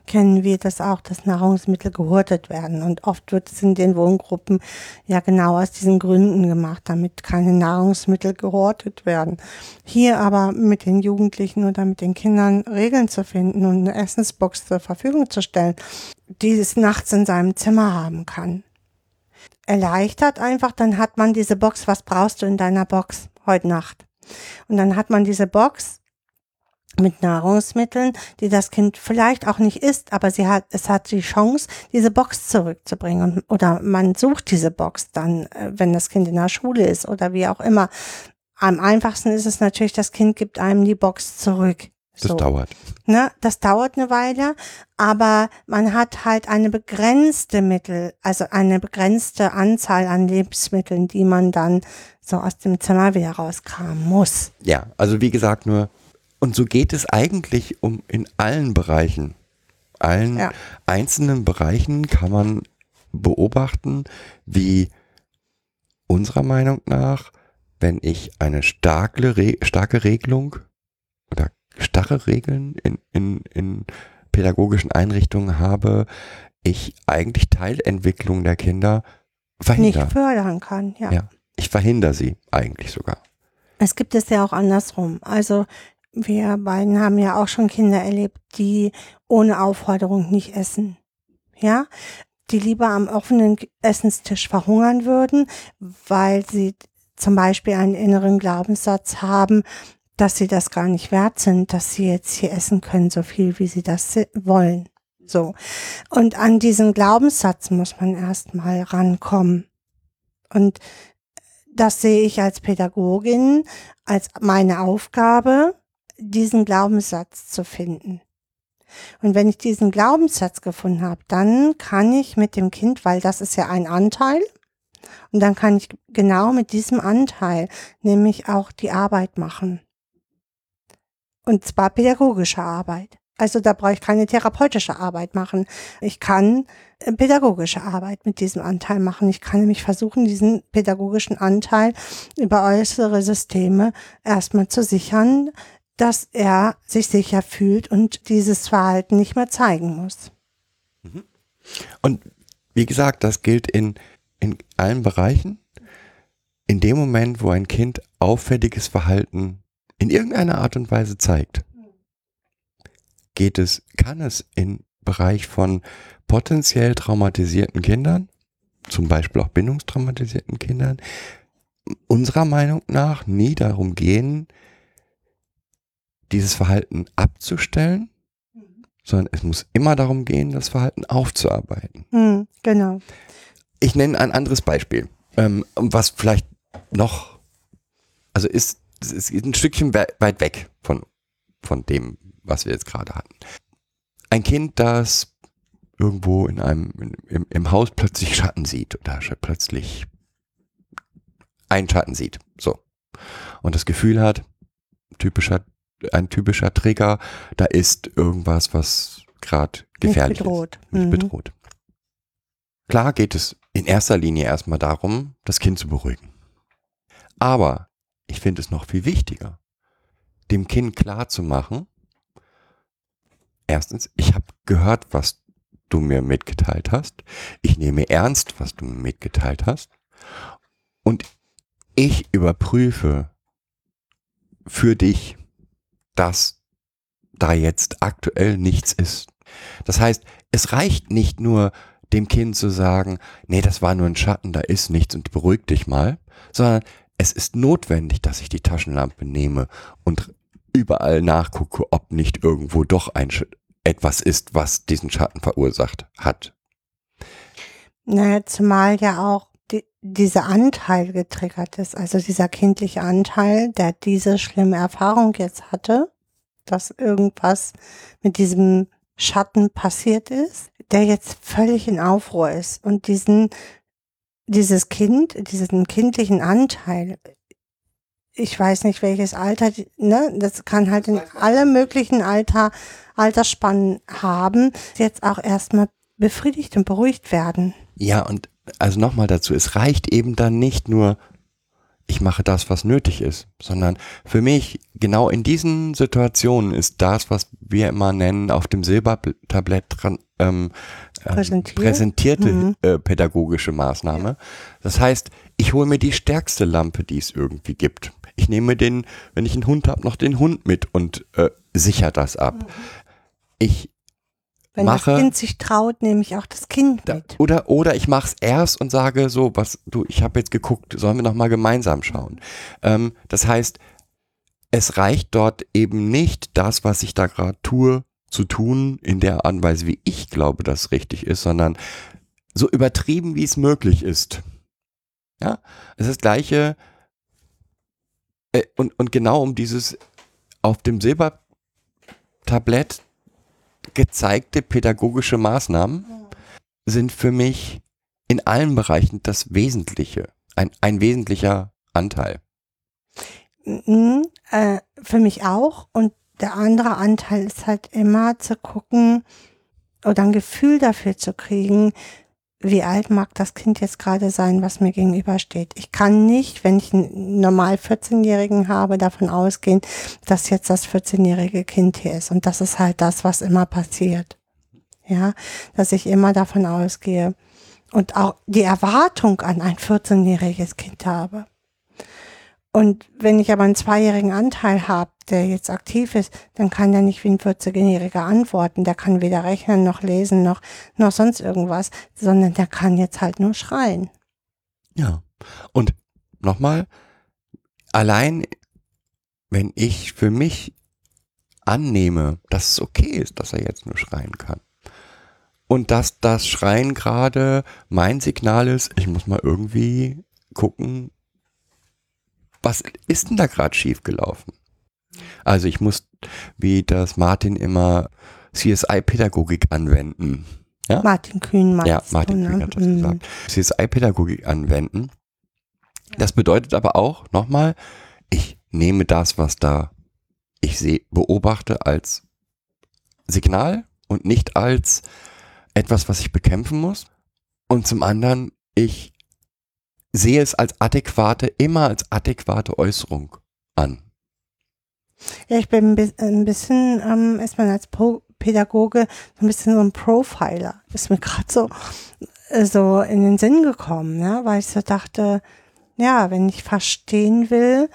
kennen wir das auch, dass Nahrungsmittel gehortet werden. Und oft wird es in den Wohngruppen ja genau aus diesen Gründen gemacht, damit keine Nahrungsmittel gehortet werden. Hier aber mit den Jugendlichen oder mit den Kindern Regeln zu finden und eine Essensbox zur Verfügung zu stellen, die es nachts in seinem Zimmer haben kann. Erleichtert einfach, dann hat man diese Box, was brauchst du in deiner Box heute Nacht? Und dann hat man diese Box mit Nahrungsmitteln, die das Kind vielleicht auch nicht isst, aber sie hat, es hat die Chance, diese Box zurückzubringen. Und, oder man sucht diese Box dann, äh, wenn das Kind in der Schule ist oder wie auch immer. Am einfachsten ist es natürlich, das Kind gibt einem die Box zurück. Das So. dauert. Ne, das dauert eine Weile, aber man hat halt eine begrenzte Mittel, also eine begrenzte Anzahl an Lebensmitteln, die man dann so aus dem Zimmer wieder rauskramen muss. Ja, also wie gesagt, nur, und so geht es eigentlich um in allen Bereichen. Allen Ja. einzelnen Bereichen kann man beobachten, wie unserer Meinung nach, wenn ich eine starke, starke Regelung oder starre Regeln in, in, in pädagogischen Einrichtungen habe, ich eigentlich Teilentwicklung der Kinder verhindere. Nicht fördern kann, ja. Ja. Ich verhindere sie eigentlich sogar. Es gibt es ja auch andersrum. Also wir beiden haben ja auch schon Kinder erlebt, die ohne Aufforderung nicht essen. Ja, die lieber am offenen Essenstisch verhungern würden, weil sie zum Beispiel einen inneren Glaubenssatz haben, dass sie das gar nicht wert sind, dass sie jetzt hier essen können, so viel wie sie das wollen. So. Und an diesen Glaubenssatz muss man erstmal rankommen. Und das sehe ich als Pädagogin als meine Aufgabe, diesen Glaubenssatz zu finden. Und wenn ich diesen Glaubenssatz gefunden habe, dann kann ich mit dem Kind, weil das ist ja ein Anteil, und dann kann ich genau mit diesem Anteil nämlich auch die Arbeit machen. Und zwar pädagogische Arbeit. Also da brauche ich keine therapeutische Arbeit machen. Ich kann äh, pädagogische Arbeit mit diesem Anteil machen. Ich kann nämlich versuchen, diesen pädagogischen Anteil über äußere Systeme erstmal zu sichern, dass er sich sicher fühlt und dieses Verhalten nicht mehr zeigen muss. Und wie gesagt, das gilt in, in allen Bereichen. In dem Moment, wo ein Kind auffälliges Verhalten in irgendeiner Art und Weise zeigt, geht es, kann es im Bereich von potenziell traumatisierten Kindern, zum Beispiel auch bindungstraumatisierten Kindern, unserer Meinung nach nie darum gehen, dieses Verhalten abzustellen, sondern es muss immer darum gehen, das Verhalten aufzuarbeiten. Hm, genau. Ich nenne ein anderes Beispiel, ähm, was vielleicht noch, also ist, es ist ein Stückchen we weit weg von, von dem, was wir jetzt gerade hatten. Ein Kind, das irgendwo in einem, in, im, im Haus plötzlich Schatten sieht oder plötzlich einen Schatten sieht, so. Und das Gefühl hat, typischer, ein typischer Trigger, da ist irgendwas, was gerade gefährlich nicht bedroht. ist. Nicht Mhm. bedroht. Klar geht es in erster Linie erstmal darum, das Kind zu beruhigen. Aber ich finde es noch viel wichtiger, dem Kind klar zu machen, erstens, ich habe gehört, was du mir mitgeteilt hast. Ich nehme ernst, was du mir mitgeteilt hast. Und ich überprüfe für dich, dass da jetzt aktuell nichts ist. Das heißt, es reicht nicht nur dem Kind zu sagen, nee, das war nur ein Schatten, da ist nichts und beruhig dich mal, sondern es ist notwendig, dass ich die Taschenlampe nehme und überall nachgucke, ob nicht irgendwo doch ein etwas ist, was diesen Schatten verursacht hat. Naja, zumal ja auch dieser Anteil getriggert ist, also dieser kindliche Anteil, der diese schlimme Erfahrung jetzt hatte, dass irgendwas mit diesem Schatten passiert ist, der jetzt völlig in Aufruhr ist und diesen, dieses Kind, diesen kindlichen Anteil, ich weiß nicht welches Alter, ne, das kann halt in alle möglichen Alter, Altersspannen haben, jetzt auch erstmal befriedigt und beruhigt werden. Ja, und also nochmal dazu, es reicht eben dann nicht nur, ich mache das, was nötig ist, sondern für mich genau in diesen Situationen ist das, was wir immer nennen, auf dem Silbertablett dran, ähm, ähm, Präsentiert. präsentierte Mhm. äh, pädagogische Maßnahme. Das heißt, ich hole mir die stärkste Lampe, die es irgendwie gibt. Ich nehme den, wenn ich einen Hund habe, noch den Hund mit und äh, sicher das ab. Ich Wenn mache das Kind sich traut, nehme ich auch das Kind da, mit. oder oder ich mache es erst und sage so, was du, ich habe jetzt geguckt, sollen wir noch mal gemeinsam schauen. Ähm, das heißt, es reicht dort eben nicht das, was ich da gerade tue, zu tun in der Art und Weise, wie ich glaube, das richtig ist, sondern so übertrieben, wie es möglich ist. Ja, es ist das gleiche äh, und und genau um dieses auf dem Silber Tablett gezeigte pädagogische Maßnahmen sind für mich in allen Bereichen das Wesentliche, ein, ein wesentlicher Anteil. Mhm, äh, für mich auch. Und der andere Anteil ist halt immer zu gucken oder ein Gefühl dafür zu kriegen, wie alt mag das Kind jetzt gerade sein, was mir gegenübersteht. Ich kann nicht, wenn ich einen normal 14-Jährigen habe, davon ausgehen, dass jetzt das 14-jährige Kind hier ist. Und das ist halt das, was immer passiert. Ja, dass ich immer davon ausgehe und auch die Erwartung an ein 14-jähriges Kind habe. Und wenn ich aber einen zweijährigen Anteil habe, der jetzt aktiv ist, dann kann der nicht wie ein 14-Jähriger antworten. Der kann weder rechnen noch lesen noch, noch sonst irgendwas, sondern der kann jetzt halt nur schreien. Ja. Und nochmal, allein wenn ich für mich annehme, dass es okay ist, dass er jetzt nur schreien kann. Und dass das Schreien gerade mein Signal ist, ich muss mal irgendwie gucken, was ist denn da gerade schiefgelaufen? Also ich muss, wie das Martin immer CSI-Pädagogik anwenden. Ja? Martin Kühn meinst Ja, Martin du, Kühn ne? hat das Mhm. gesagt. CSI-Pädagogik anwenden. Das bedeutet aber auch, nochmal, ich nehme das, was da ich sehe, beobachte als Signal und nicht als etwas, was ich bekämpfen muss. Und zum anderen, ich sehe es als adäquate, immer als adäquate Äußerung an. Ja, ich bin ein bi- ein bisschen, ähm, ist man als Pro Pädagoge so ein bisschen so ein Profiler. Ist mir gerade so, äh, so in den Sinn gekommen, ne? weil ich so dachte, ja, wenn ich verstehen will,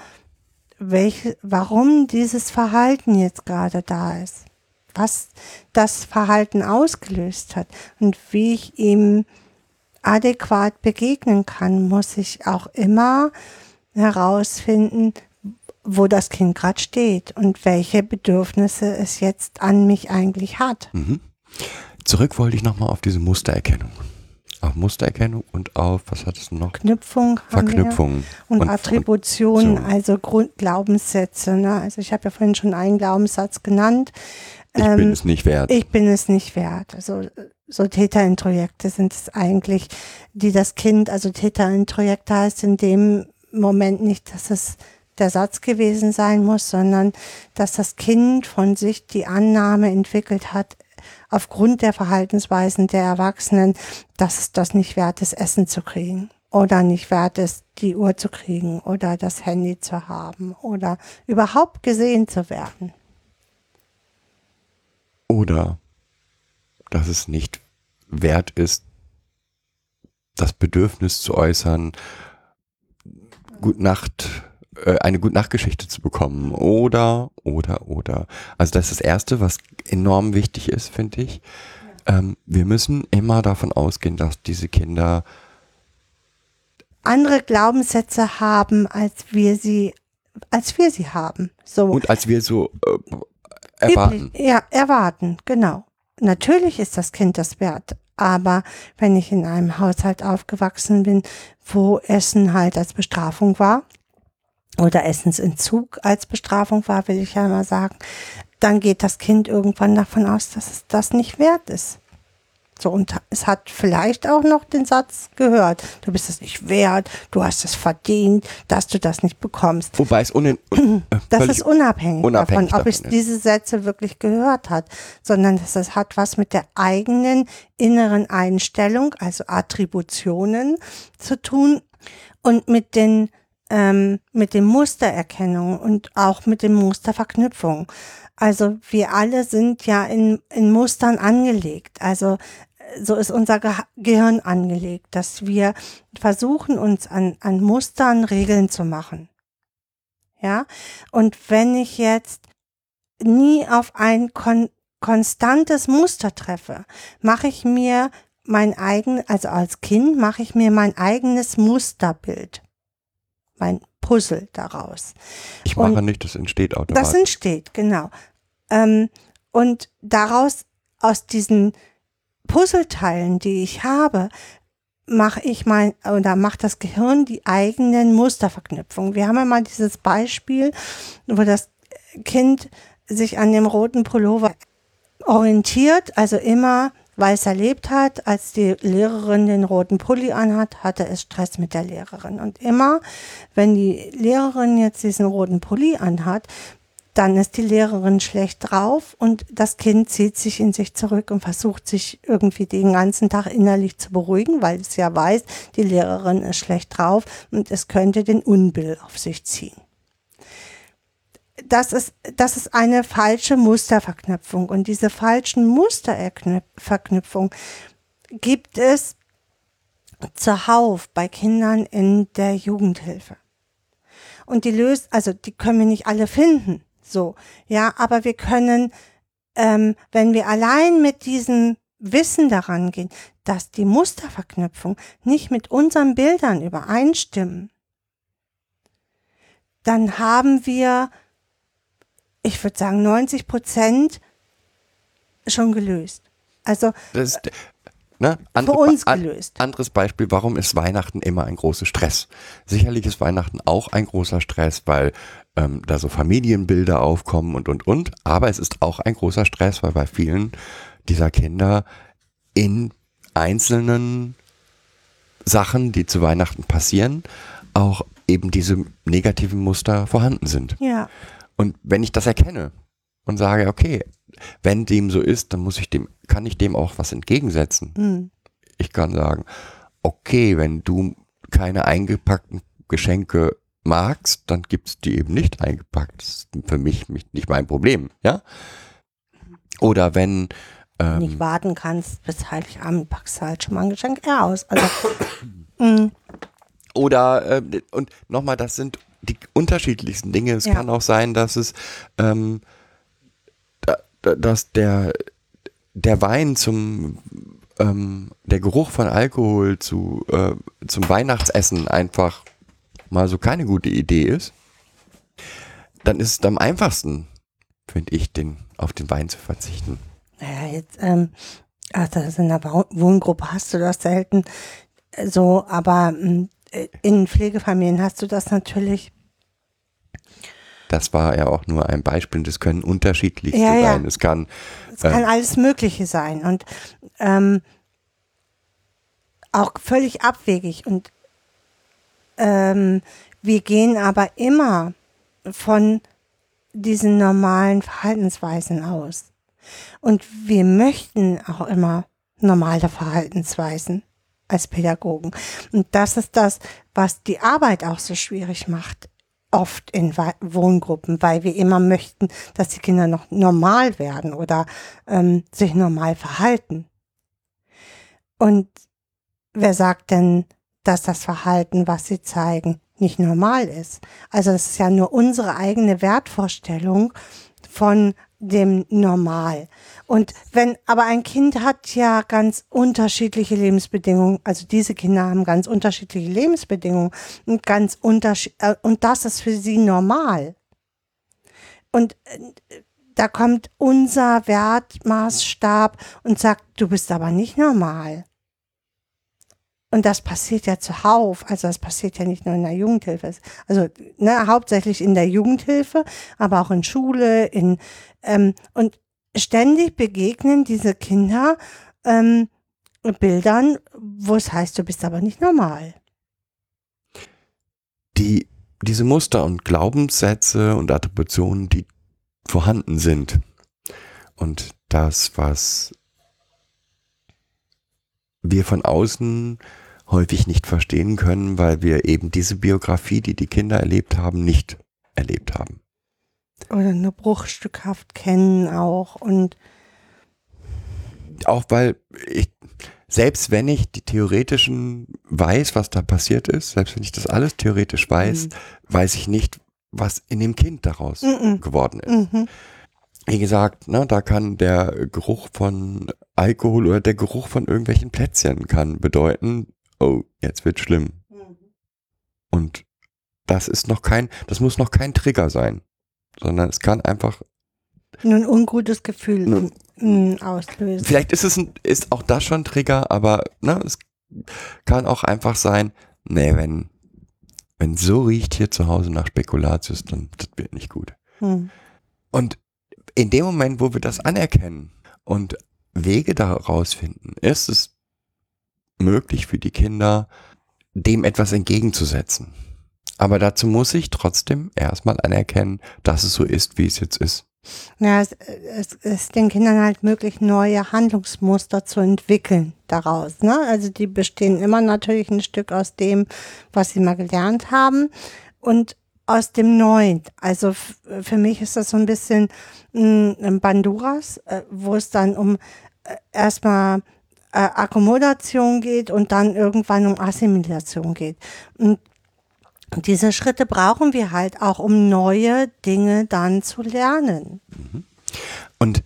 welche, warum dieses Verhalten jetzt gerade da ist, was das Verhalten ausgelöst hat und wie ich ihm adäquat begegnen kann, muss ich auch immer herausfinden, wo das Kind gerade steht und welche Bedürfnisse es jetzt an mich eigentlich hat. Mhm. Zurück wollte ich nochmal auf diese Mustererkennung. Auf Mustererkennung und auf, was hattest du noch? Knüpfung Verknüpfung. und, Attributionen, so. also Grundglaubenssätze. Ne? Also ich habe ja vorhin schon einen Glaubenssatz genannt. Ich Ähm, bin es nicht wert. Ich bin es nicht wert. Also so Täterintrojekte sind es eigentlich, die das Kind, also Täterintrojekte heißt in dem Moment nicht, dass es der Satz gewesen sein muss, sondern dass das Kind von sich die Annahme entwickelt hat, aufgrund der Verhaltensweisen der Erwachsenen, dass es das nicht wert ist, Essen zu kriegen oder nicht wert ist, die Uhr zu kriegen oder das Handy zu haben oder überhaupt gesehen zu werden. Oder dass es nicht wert ist, das Bedürfnis zu äußern, Gut Nacht, äh, eine Gut Nachtgeschichte zu bekommen. Oder, oder, oder. Also das ist das Erste, was enorm wichtig ist, finde ich. Ähm, wir müssen immer davon ausgehen, dass diese Kinder andere Glaubenssätze haben, als wir sie, als wir sie haben. So. und als wir so äh, erwarten. Ja, erwarten, genau. Natürlich ist das Kind das wert. Aber wenn ich in einem Haushalt aufgewachsen bin, wo Essen halt als Bestrafung war oder Essensentzug als Bestrafung war, will ich ja mal sagen, dann geht das Kind irgendwann davon aus, dass es das nicht wert ist. So, und es hat vielleicht auch noch den Satz gehört, du bist es nicht wert, du hast es verdient, dass du das nicht bekommst. Wobei es un, un, äh, Das ist unabhängig, unabhängig davon, ob ist. diese Sätze wirklich gehört hat, sondern dass es hat was mit der eigenen inneren Einstellung, also Attributionen zu tun und mit den ähm, mit dem Mustererkennung und auch mit dem Musterverknüpfung. Also wir alle sind ja in, in Mustern angelegt. Also äh, so ist unser Ge Gehirn angelegt, dass wir versuchen, uns an, an Mustern Regeln zu machen. Ja, und wenn ich jetzt nie auf ein kon konstantes Muster treffe, mache ich mir mein eigen, also als Kind mache ich mir mein eigenes Musterbild, mein Puzzle daraus. Ich mache und nicht, das entsteht automatisch. Das entsteht, genau. Ähm, und daraus, aus diesen Puzzleteilen, die ich habe, mache ich mein, oder macht das Gehirn die eigenen Musterverknüpfungen. Wir haben ja mal dieses Beispiel, wo das Kind sich an dem roten Pullover orientiert, also immer, weil es erlebt hat, als die Lehrerin den roten Pulli anhat, hatte es Stress mit der Lehrerin. Und immer, wenn die Lehrerin jetzt diesen roten Pulli anhat, dann ist die Lehrerin schlecht drauf und das Kind zieht sich in sich zurück und versucht sich irgendwie den ganzen Tag innerlich zu beruhigen, weil es ja weiß, die Lehrerin ist schlecht drauf und es könnte den Unbill auf sich ziehen. Das ist, das ist eine falsche Musterverknüpfung und diese falschen Musterverknüpfung gibt es zuhauf bei Kindern in der Jugendhilfe. Und die löst, also die können wir nicht alle finden. So, ja, aber wir können, ähm, wenn wir allein mit diesem Wissen daran gehen, dass die Musterverknüpfung nicht mit unseren Bildern übereinstimmen, dann haben wir, ich würde sagen, 90 Prozent schon gelöst. Also Das ist, ne? für Andere, uns an- gelöst. Anderes Beispiel, warum ist Weihnachten immer ein großer Stress? Sicherlich ist Weihnachten auch ein großer Stress, weil ähm, da so Familienbilder aufkommen und, und, und. Aber es ist auch ein großer Stress, weil bei vielen dieser Kinder in einzelnen Sachen, die zu Weihnachten passieren, auch eben diese negativen Muster vorhanden sind. Ja, Und wenn ich das erkenne und sage, okay, wenn dem so ist, dann muss ich dem, kann ich dem auch was entgegensetzen. hm. Ich kann sagen, okay, wenn du keine eingepackten Geschenke magst, dann gibt's die eben nicht eingepackt. Das ist für mich nicht mein Problem, ja? Oder wenn ähm, nicht warten kannst bis Heiligabend, packst du halt schon mal ein Geschenk eher aus. Also, mm, Oder, äh, und nochmal, das sind die unterschiedlichsten Dinge. Es Ja. kann auch sein, dass es, ähm, da, da, dass der, der Wein zum, ähm, der Geruch von Alkohol zu, äh, zum Weihnachtsessen einfach mal so keine gute Idee ist, dann ist es am einfachsten, finde ich, den, auf den Wein zu verzichten. naja, jetzt, ähm, also in Wohn- Wohngruppe hast du das selten äh, so, aber äh, in Pflegefamilien hast du das natürlich. Das war ja auch nur ein Beispiel. Das können unterschiedlichste Ja, ja. sein. Es kann Es kann Äh. alles Mögliche sein und ähm, auch völlig abwegig. Und ähm, wir gehen aber immer von diesen normalen Verhaltensweisen aus. Und wir möchten auch immer normale Verhaltensweisen als Pädagogen. Und das ist das, was die Arbeit auch so schwierig macht, oft in Wohngruppen, weil wir immer möchten, dass die Kinder noch normal werden oder ähm, sich normal verhalten. Und wer sagt denn, dass das Verhalten, was sie zeigen, nicht normal ist? Also es ist ja nur unsere eigene Wertvorstellung von dem Normal. Und wenn, aber ein Kind hat ja ganz unterschiedliche Lebensbedingungen, also diese Kinder haben ganz unterschiedliche Lebensbedingungen und ganz unterschied äh, und das ist für sie normal. Und äh, da kommt unser Wertmaßstab und sagt, du bist aber nicht normal. Und das passiert ja zuhauf. Also das passiert ja nicht nur in der Jugendhilfe. Also ne, hauptsächlich in der Jugendhilfe, aber auch in Schule, in ähm, und ständig begegnen diese Kinder ähm, Bildern, wo es heißt, du bist aber nicht normal. die, diese Muster und Glaubenssätze und Attributionen, die vorhanden sind und das, was wir von außen häufig nicht verstehen können, weil wir eben diese Biografie, die die Kinder erlebt haben, nicht erlebt haben. Oder nur bruchstückhaft kennen auch. Und Auch weil ich, selbst wenn ich die theoretischen weiß, was da passiert ist, selbst wenn ich das alles theoretisch weiß, Mhm. weiß ich nicht, was in dem Kind daraus Mhm. geworden ist. mhm. Wie gesagt, ne, da kann der Geruch von Alkohol oder der Geruch von irgendwelchen Plätzchen kann bedeuten, oh, jetzt wird schlimm. Und das ist noch kein, das muss noch kein Trigger sein, sondern es kann einfach, nur ein ungutes Gefühl mm, auslösen. vielleicht ist es ein, ist auch das schon Trigger, aber ne, es kann auch einfach sein, nee, wenn, wenn so riecht hier zu Hause nach Spekulatius, dann das wird nicht gut. Hm. Und in dem Moment, wo wir das anerkennen und Wege daraus finden, ist es möglich für die Kinder, dem etwas entgegenzusetzen. Aber dazu muss ich trotzdem erstmal anerkennen, dass es so ist, wie es jetzt ist. Ja, es, es ist den Kindern halt möglich, neue Handlungsmuster zu entwickeln daraus. Ne? Also die bestehen immer natürlich ein Stück aus dem, was sie mal gelernt haben und aus dem Neuen. Also für mich ist das so ein bisschen ein Banduras, äh, wo es dann um äh, erstmal äh, Akkommodation geht und dann irgendwann um Assimilation geht. Und diese Schritte brauchen wir halt auch, um neue Dinge dann zu lernen. Und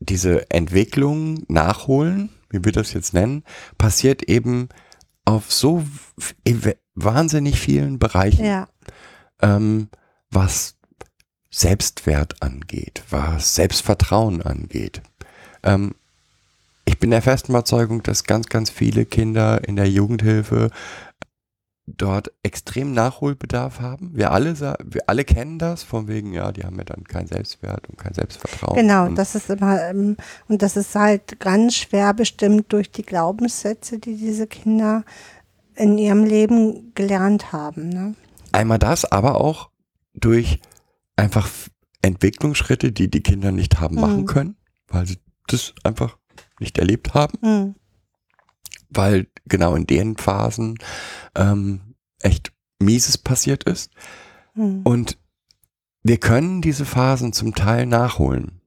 diese Entwicklung, Nachholen, wie wir das jetzt nennen, passiert eben auf so wahnsinnig vielen Bereichen, Ja, ähm, was Selbstwert angeht, was Selbstvertrauen angeht. Ähm, ich bin der festen Überzeugung, dass ganz, ganz viele Kinder in der Jugendhilfe dort extrem Nachholbedarf haben. Wir alle, wir alle kennen das, von wegen, ja, die haben ja dann keinen Selbstwert und kein Selbstvertrauen. genau. Das ist immer, ähm, und das ist halt ganz schwer bestimmt durch die Glaubenssätze, die diese Kinder in ihrem Leben gelernt haben. Ne? Einmal das, aber auch durch einfach Entwicklungsschritte, die die Kinder nicht haben machen Mhm. können, weil sie das einfach nicht erlebt haben, Hm. weil genau in den Phasen ähm, echt Mieses passiert ist. Hm. Und wir können diese Phasen zum Teil nachholen.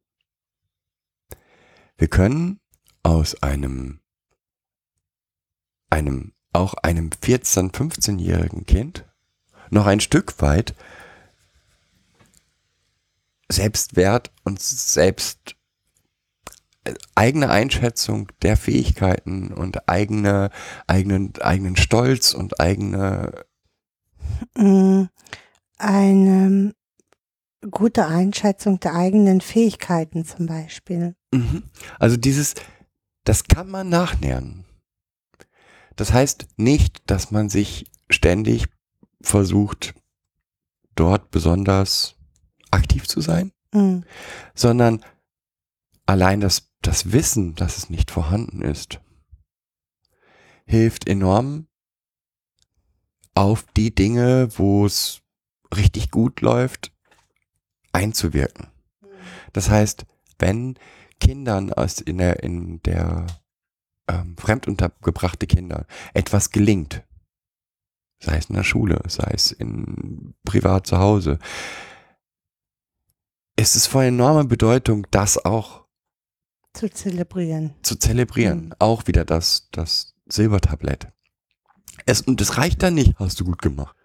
Wir können aus einem, einem, auch einem 14-, 15-jährigen Kind noch ein Stück weit Selbstwert und selbst eigene Einschätzung der Fähigkeiten und eigene, eigenen, eigenen Stolz und eigene Mm, Eine gute Einschätzung der eigenen Fähigkeiten zum Beispiel. Mhm. Also dieses, das kann man nachnähern. Das heißt nicht, dass man sich ständig versucht, dort besonders aktiv zu sein, Hm. sondern allein das, das Wissen, dass es nicht vorhanden ist, hilft enorm auf die Dinge, wo es richtig gut läuft, einzuwirken. Das heißt, wenn Kindern aus in der, in der ähm, fremduntergebrachte Kinder etwas gelingt, sei es in der Schule, sei es in privat zu Hause, ist es von enormer Bedeutung, das auch Zu zelebrieren. zu zelebrieren. Mhm. Auch wieder das, das Silbertablett. Es, und es reicht dann nicht, hast du gut gemacht.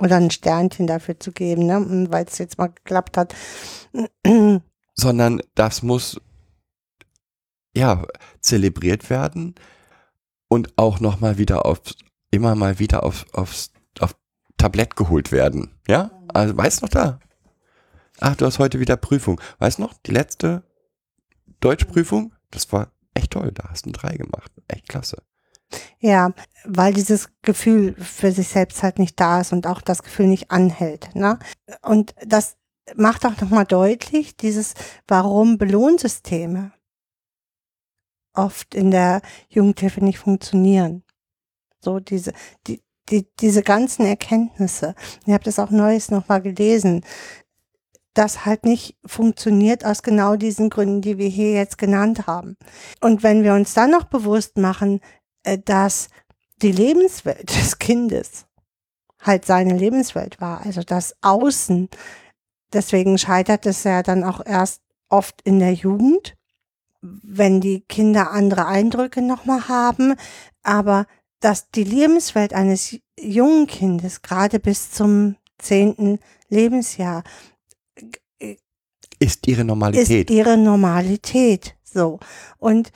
Oder ein Sternchen dafür zu geben, ne? weil es jetzt mal geklappt hat. sondern das muss ja zelebriert werden und auch noch mal wieder auf immer mal wieder auf aufs auf Tablett geholt werden. Ja, also weißt noch da? Ach, du hast heute wieder Prüfung. Weißt noch die letzte Deutschprüfung? Das war echt toll. Da hast du drei gemacht. Echt klasse. Ja, weil dieses Gefühl für sich selbst halt nicht da ist und auch das Gefühl nicht anhält. Ne? Und das macht auch nochmal deutlich, dieses, warum Belohnsysteme oft in der Jugendhilfe nicht funktionieren. So diese, die, die, diese ganzen Erkenntnisse. Ich habe das auch neues nochmal gelesen. Das halt nicht funktioniert aus genau diesen Gründen, die wir hier jetzt genannt haben. Und wenn wir uns dann noch bewusst machen, äh, dass die Lebenswelt des Kindes halt seine Lebenswelt war, also das Außen. Deswegen scheitert es ja dann auch erst oft in der Jugend, wenn die Kinder andere Eindrücke nochmal haben, aber dass die Lebenswelt eines jungen Kindes gerade bis zum zehnten Lebensjahr Ist ihre Normalität. ist ihre Normalität. So. Und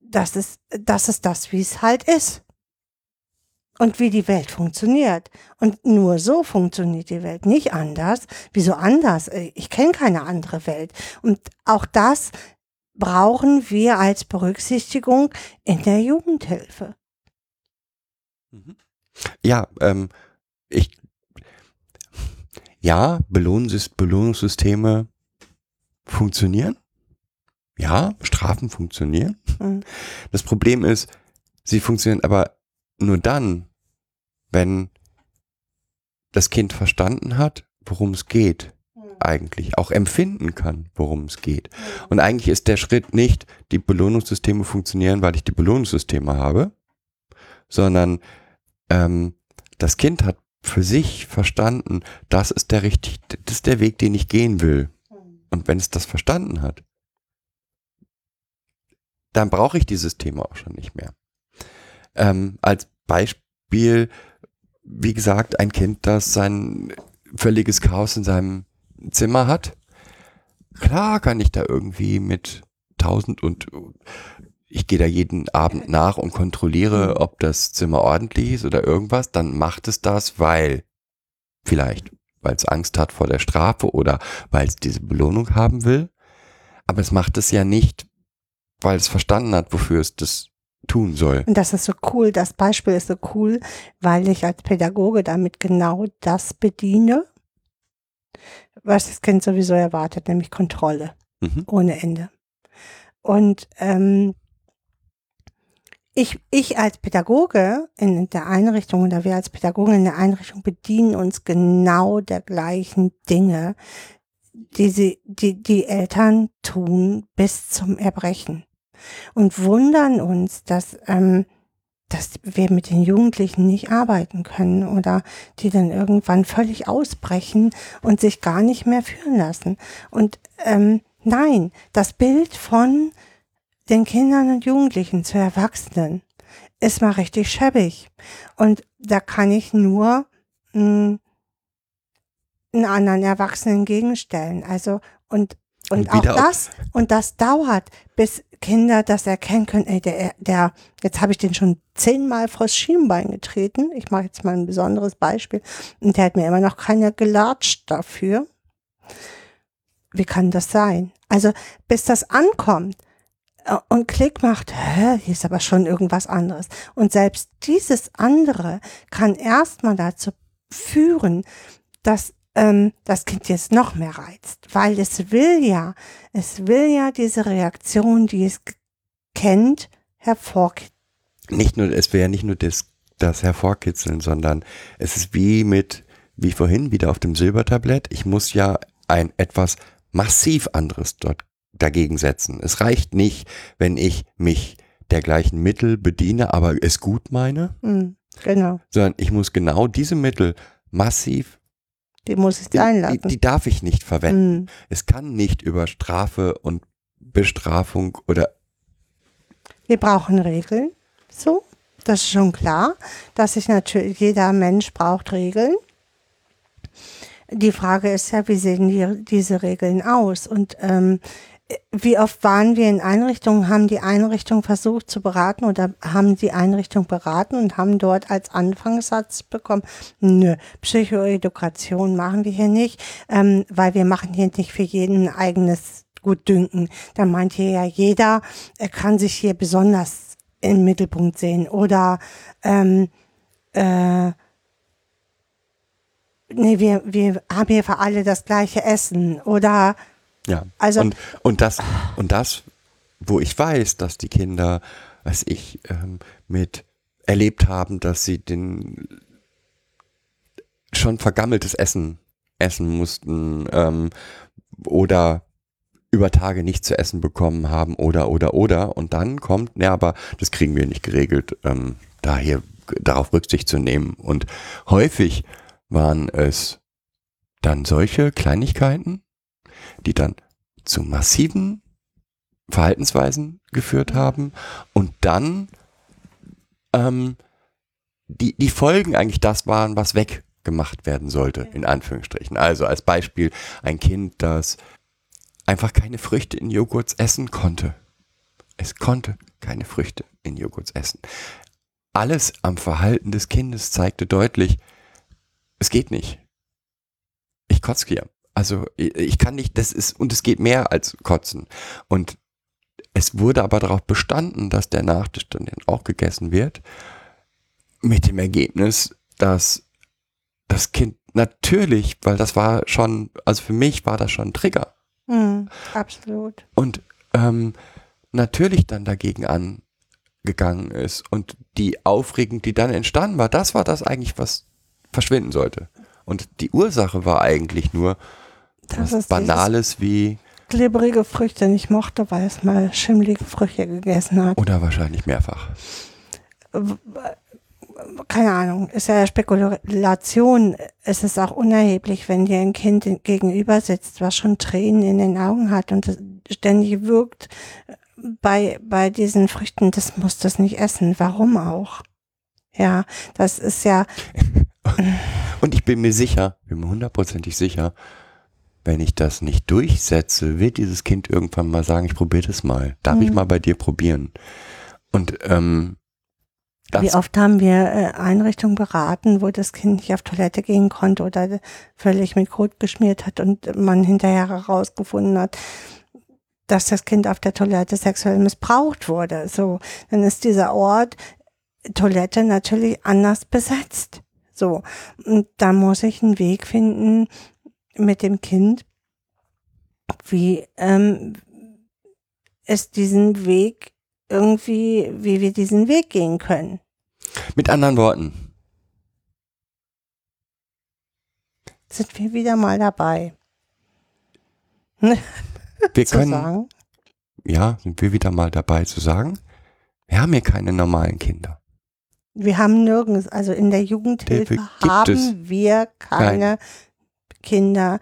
das ist, das ist das, wie es halt ist. Und wie die Welt funktioniert. Und nur so funktioniert die Welt, nicht anders. Wieso anders? Äh, Ich kenne keine andere Welt. Und auch das brauchen wir als Berücksichtigung in der Jugendhilfe. Ja, ähm, ich, ja, Belohnungs Belohnungssysteme funktionieren. Ja, Strafen funktionieren. Mhm. Das Problem ist, sie funktionieren aber nur dann, wenn das Kind verstanden hat, worum es geht. Eigentlich auch empfinden kann, worum es geht. Und eigentlich ist der Schritt nicht, die Belohnungssysteme funktionieren, weil ich die Belohnungssysteme habe, sondern ähm, das Kind hat für sich verstanden, das ist der richtig, das ist der Weg, den ich gehen will. Und wenn es das verstanden hat, dann brauche ich die Systeme auch schon nicht mehr. Ähm, als Beispiel, wie gesagt, ein Kind, das sein völliges Chaos in seinem Zimmer hat. Klar kann ich da irgendwie mit tausend und ich gehe da jeden Abend nach und kontrolliere, ob das Zimmer ordentlich ist oder irgendwas, dann macht es das, weil vielleicht, weil es Angst hat vor der Strafe oder weil es diese Belohnung haben will. Aber es macht es ja nicht, weil es verstanden hat, wofür es das tun soll. Und das ist so cool, das Beispiel ist so cool, weil ich als Pädagoge damit genau das bediene, was das Kind sowieso erwartet, nämlich Kontrolle Mhm. ohne Ende. Und ähm, ich, ich als Pädagoge in der Einrichtung oder wir als Pädagogen in der Einrichtung bedienen uns genau der gleichen Dinge, die sie, die, die Eltern tun bis zum Erbrechen und wundern uns, dass, ähm, dass wir mit den Jugendlichen nicht arbeiten können oder die dann irgendwann völlig ausbrechen und sich gar nicht mehr führen lassen. Und ähm, nein, das Bild von den Kindern und Jugendlichen zu Erwachsenen ist mal richtig schäbig. Und da kann ich nur mh, einen anderen Erwachsenen gegenstellen. Also und und, Und auch das und das dauert, bis Kinder das erkennen können. Ey, der, der jetzt habe ich den schon zehnmal vors Schienbein getreten. Ich mache jetzt mal ein besonderes Beispiel und der hat mir immer noch keiner gelatscht dafür. Wie kann das sein? Also bis das ankommt und Klick macht, hä, hier ist aber schon irgendwas anderes. Und selbst dieses andere kann erstmal dazu führen, dass ähm, das Kind jetzt noch mehr reizt, weil es will ja, es will ja diese Reaktion, die es kennt, hervorkitzeln. Nicht nur, es wäre nicht nur das, das Hervorkitzeln, sondern es ist wie mit, wie vorhin, wieder auf dem Silbertablett. Ich muss ja ein etwas massiv anderes dort dagegen setzen. Es reicht nicht, wenn ich mich der gleichen Mittel bediene, aber es gut meine, Hm, genau, sondern ich muss genau diese Mittel massiv, die muss ich sein die, lassen. die darf ich nicht verwenden. Hm. Es kann nicht über Strafe und Bestrafung oder Wir brauchen Regeln. So, das ist schon klar, dass sich natürlich jeder Mensch braucht Regeln. Die Frage ist ja, wie sehen die, diese Regeln aus? Und ähm, wie oft waren wir in Einrichtungen, haben die Einrichtung versucht zu beraten oder haben die Einrichtung beraten und haben dort als Anfangssatz bekommen, nö, Psychoedukation machen wir hier nicht, ähm, weil wir machen hier nicht für jeden ein eigenes Gutdünken. Da meint hier ja jeder, er kann sich hier besonders im Mittelpunkt sehen oder ähm, äh, nee, wir, wir haben hier für alle das gleiche Essen oder Ja. Also- und, und das, und das, wo ich weiß, dass die Kinder, weiß ich, ähm, mit erlebt haben, dass sie den schon vergammeltes Essen essen mussten ähm, oder über Tage nicht zu essen bekommen haben oder oder oder und dann kommt, ja, aber das kriegen wir nicht geregelt, ähm, da hier darauf Rücksicht zu nehmen und häufig waren es dann solche Kleinigkeiten, die dann zu massiven Verhaltensweisen geführt haben und dann ähm, die, die Folgen eigentlich das waren, was weggemacht werden sollte, in Anführungsstrichen. Also als Beispiel ein Kind, das einfach keine Früchte in Joghurts essen konnte. Es konnte keine Früchte in Joghurts essen. Alles am Verhalten des Kindes zeigte deutlich, es geht nicht. Ich kotze hier. Also ich kann nicht, das ist, und es geht mehr als kotzen. Und es wurde aber darauf bestanden, dass der Nachtisch dann auch gegessen wird, mit dem Ergebnis, dass das Kind natürlich, weil das war schon, also für mich war das schon ein Trigger. Mhm, absolut. Und ähm, natürlich dann dagegen angegangen ist. Und die Aufregung, die dann entstanden war, das war das eigentlich, was verschwinden sollte. Und die Ursache war eigentlich nur Das ist Banales wie, Glibberige Früchte nicht mochte, weil es mal schimmlige Früchte gegessen hat. oder wahrscheinlich mehrfach. keine Ahnung, ist ja Spekulation. Es ist auch unerheblich, wenn dir ein Kind gegenüber sitzt, was schon Tränen in den Augen hat und das ständig wirkt bei, bei diesen Früchten, das muss das nicht essen. Warum auch? Ja, das ist ja, Und ich bin mir sicher, bin mir hundertprozentig sicher, wenn ich das nicht durchsetze, wird dieses Kind irgendwann mal sagen, ich probiere das mal. Darf ich Mhm. mal bei dir probieren? Und ähm, wie oft haben wir äh, Einrichtungen beraten, wo das Kind nicht auf Toilette gehen konnte oder völlig mit Kot geschmiert hat und man hinterher herausgefunden hat, dass das Kind auf der Toilette sexuell missbraucht wurde. So, dann ist dieser Ort Toilette natürlich anders besetzt. So, und da muss ich einen Weg finden mit dem Kind, wie ähm, es diesen Weg irgendwie, wie wir diesen Weg gehen können. mit anderen Worten, Sind wir wieder mal dabei. wir können, sagen. ja, sind wir wieder mal dabei zu sagen, wir haben hier keine normalen Kinder. Wir haben nirgends, also in der Jugendhilfe haben es wir keine Kinder,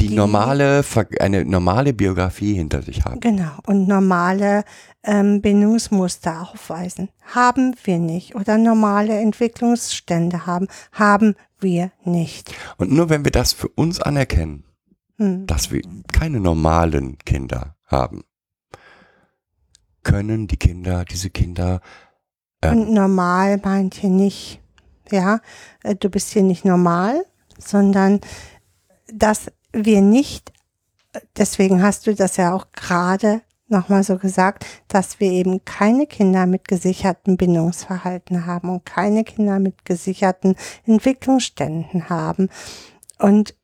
Die, Die- normale, eine normale Biografie hinter sich haben. genau, und normale ähm, Bindungsmuster aufweisen. Haben wir nicht. Oder normale Entwicklungsstände haben. Haben wir nicht. Und nur wenn wir das für uns anerkennen, Hm. dass wir keine normalen Kinder haben, können die Kinder, diese Kinder, ähm, Und normal meint hier nicht, ja, äh, du bist hier nicht normal, sondern dass wir nicht, deswegen hast du das ja auch gerade nochmal so gesagt, dass wir eben keine Kinder mit gesichertem Bindungsverhalten haben und keine Kinder mit gesicherten Entwicklungsständen haben und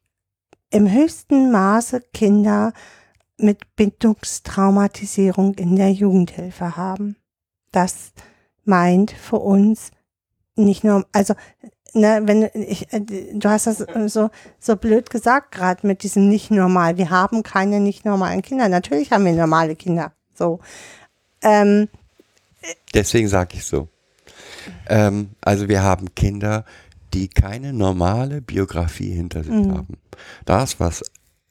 im höchsten Maße Kinder mit Bindungstraumatisierung in der Jugendhilfe haben. Das meint für uns nicht nur, also ne, wenn ich, äh, du hast das äh, so so blöd gesagt gerade mit diesem nicht normal. Wir haben keine nicht normalen Kinder. Natürlich haben wir normale Kinder. So, ähm, deswegen sage ich so. Ähm, also wir haben Kinder, die keine normale Biografie hinter sich Mhm. haben. Das, was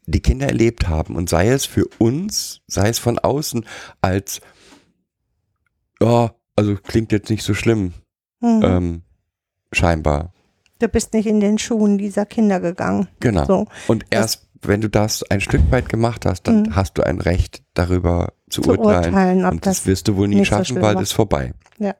die Kinder erlebt haben und sei es für uns, sei es von außen als, ja, also klingt jetzt nicht so schlimm, hm, ähm, scheinbar. du bist nicht in den Schuhen dieser Kinder gegangen. Genau. So, Und erst wenn du das ein Stück weit gemacht hast, dann Mhm. hast du ein Recht darüber zu, zu urteilen. urteilen, Und das, das wirst du wohl nie nicht so schaffen, schlimm weil war. es vorbei. Ja.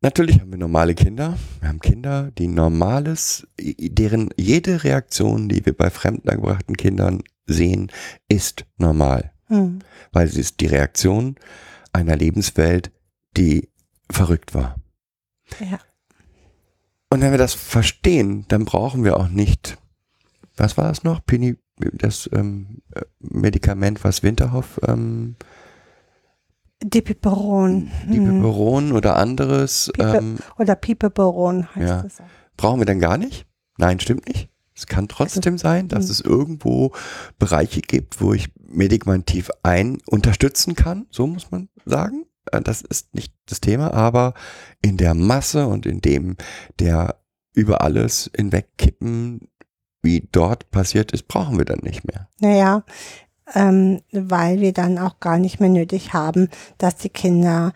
Natürlich haben wir normale Kinder. Wir haben Kinder, die normales, deren jede Reaktion, die wir bei fremdangebrachten Kindern sehen, ist normal. hm, Weil sie ist die Reaktion einer Lebenswelt, die verrückt war. ja. Und wenn wir das verstehen, dann brauchen wir auch nicht, was war das noch? Pini, das ähm, äh, Medikament, was Winterhoff, ähm, Dipiperon hm, Peperon oder anderes, Pipe- ähm, oder Pipeperon heißt Ja. das. auch. brauchen wir dann gar nicht? Nein, stimmt nicht. Es kann trotzdem sein, dass hm. es irgendwo Bereiche gibt, wo ich medikamentiv ein unterstützen kann, so muss man sagen. Äh, Das ist nicht das Thema, aber in der Masse und in dem der über alles hinwegkippen, wie dort passiert ist, brauchen wir dann nicht mehr. Naja, ähm, weil wir dann auch gar nicht mehr nötig haben, dass die Kinder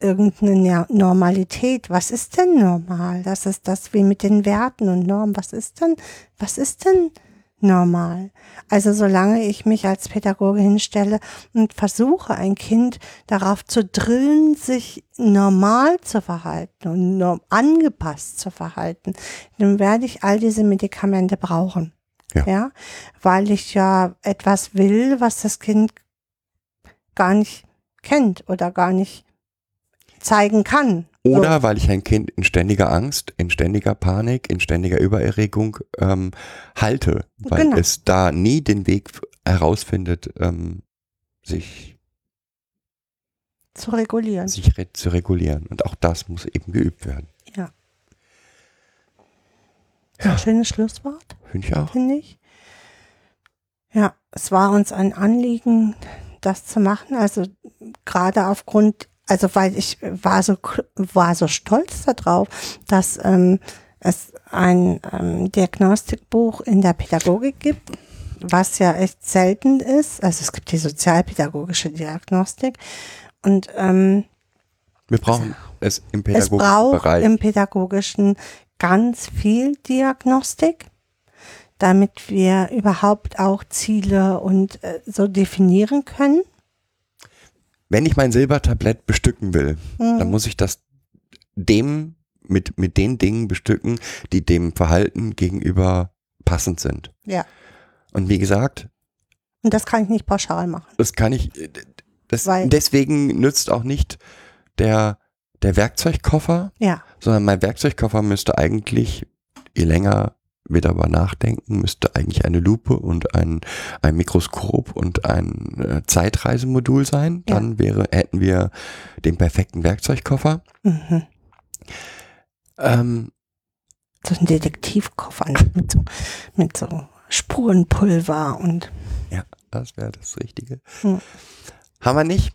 irgendeine Normalität, was ist denn normal? Das ist das wie mit den Werten und Normen. Was ist denn, was ist denn normal? Also solange ich mich als Pädagoge hinstelle und versuche, ein Kind darauf zu drillen, sich normal zu verhalten und angepasst zu verhalten, dann werde ich all diese Medikamente brauchen. Ja. ja, weil ich ja etwas will, was das Kind gar nicht kennt oder gar nicht zeigen kann. Oder weil ich ein Kind in ständiger Angst, in ständiger Panik, in ständiger Übererregung ähm, halte, weil Genau. es da nie den Weg herausfindet, ähm, sich, so, zu regulieren. sich re zu regulieren. Und auch das muss eben geübt werden. Ja. So Ein schönes Schlusswort, Finde ich auch. finde ich. Ja, es war uns ein Anliegen, das zu machen. Also gerade aufgrund, also weil ich war so war so stolz darauf, dass ähm, es ein ähm, Diagnostikbuch in der Pädagogik gibt, was ja echt selten ist. Also es gibt die sozialpädagogische Diagnostik und ähm, Wir brauchen es im es braucht Pädagogikbereich. im Pädagogischen ganz viel Diagnostik, damit wir überhaupt auch Ziele und äh, so definieren können. Wenn ich mein Silbertablett bestücken will, Mhm. dann muss ich das dem mit, mit den Dingen bestücken, die dem Verhalten gegenüber passend sind. Ja. Und wie gesagt, Und das kann ich nicht pauschal machen. das kann ich, das, Weil- deswegen nützt auch nicht der, der Werkzeugkoffer, Ja, sondern mein Werkzeugkoffer müsste eigentlich, je länger wir darüber nachdenken, müsste eigentlich eine Lupe und ein, ein Mikroskop und ein äh, Zeitreisemodul sein. Ja. Dann wäre, hätten wir den perfekten Werkzeugkoffer. mhm. Ähm, so ein Detektivkoffer mit so, mit so Spurenpulver und ja, das wäre das Richtige. Hm. Haben wir nicht?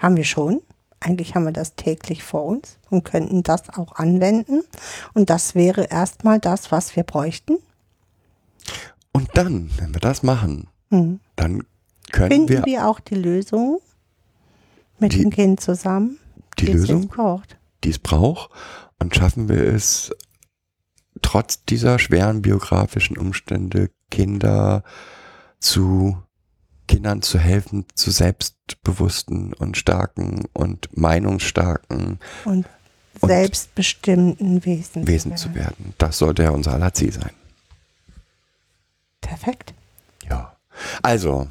haben wir schon. Eigentlich haben wir das täglich vor uns und könnten das auch anwenden. Und das wäre erstmal das, was wir bräuchten. Und dann, wenn wir das machen, Mhm. dann können Finden wir wir, auch die Lösung mit Die- dem Kind zusammen, die es jetzt Lösung, braucht. die es braucht, und schaffen wir es, trotz dieser schweren biografischen Umstände Kinder zu Kindern zu helfen, zu selbstbewussten und starken und meinungsstarken Und, selbstbestimmten Wesen. Wesen zu werden. Das sollte ja unser aller Ziel sein. Perfekt. Ja. Also,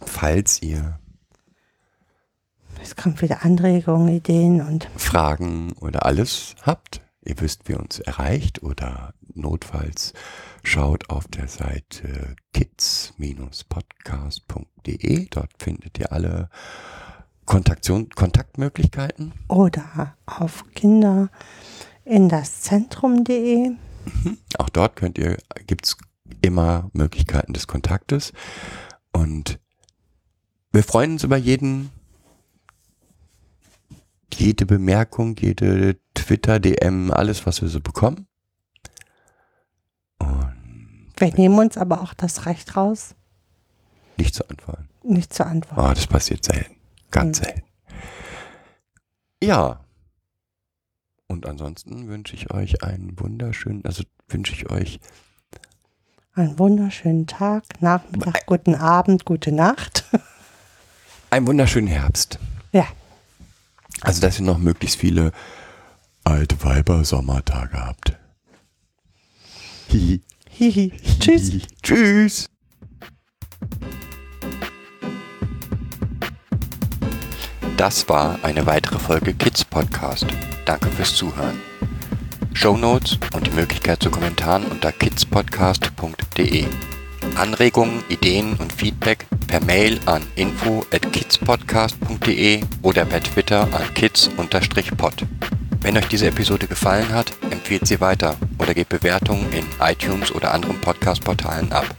falls ihr Es kommt wieder Anregungen, Ideen und Fragen oder alles habt, ihr wisst, wie uns erreicht oder notfalls schaut auf der Seite kids-podcast.de. Dort findet ihr alle Kontaktion, Kontaktmöglichkeiten. oder auf Kinder in das Zentrum.de. Auch dort könnt ihr, gibt's immer Möglichkeiten des Kontaktes. Und wir freuen uns über jeden, jede Bemerkung, jede Twitter-DM, alles, was wir so bekommen. Wir nehmen uns aber auch das Recht raus, nicht zu antworten. nicht zu antworten. Oh, das passiert selten. Ganz Hm. selten. Ja. Und ansonsten wünsche ich euch einen wunderschönen, also wünsche ich euch Einen wunderschönen Tag, Nachmittag, guten Abend, gute Nacht. einen wunderschönen Herbst. Ja, Also, dass ihr noch möglichst viele alte Weiber-Sommertage habt. Hihi. Hihi. Tschüss. Hihi. Tschüss. Das war eine weitere Folge Kids Podcast. Danke fürs Zuhören. Show Notes und die Möglichkeit zu Kommentaren unter kidspodcast.de. Anregungen, Ideen und Feedback per Mail an info at kidspodcast.de oder per Twitter an kids-pod. Wenn euch diese Episode gefallen hat, empfehlt sie weiter oder gebt Bewertungen in iTunes oder anderen Podcast-Portalen ab.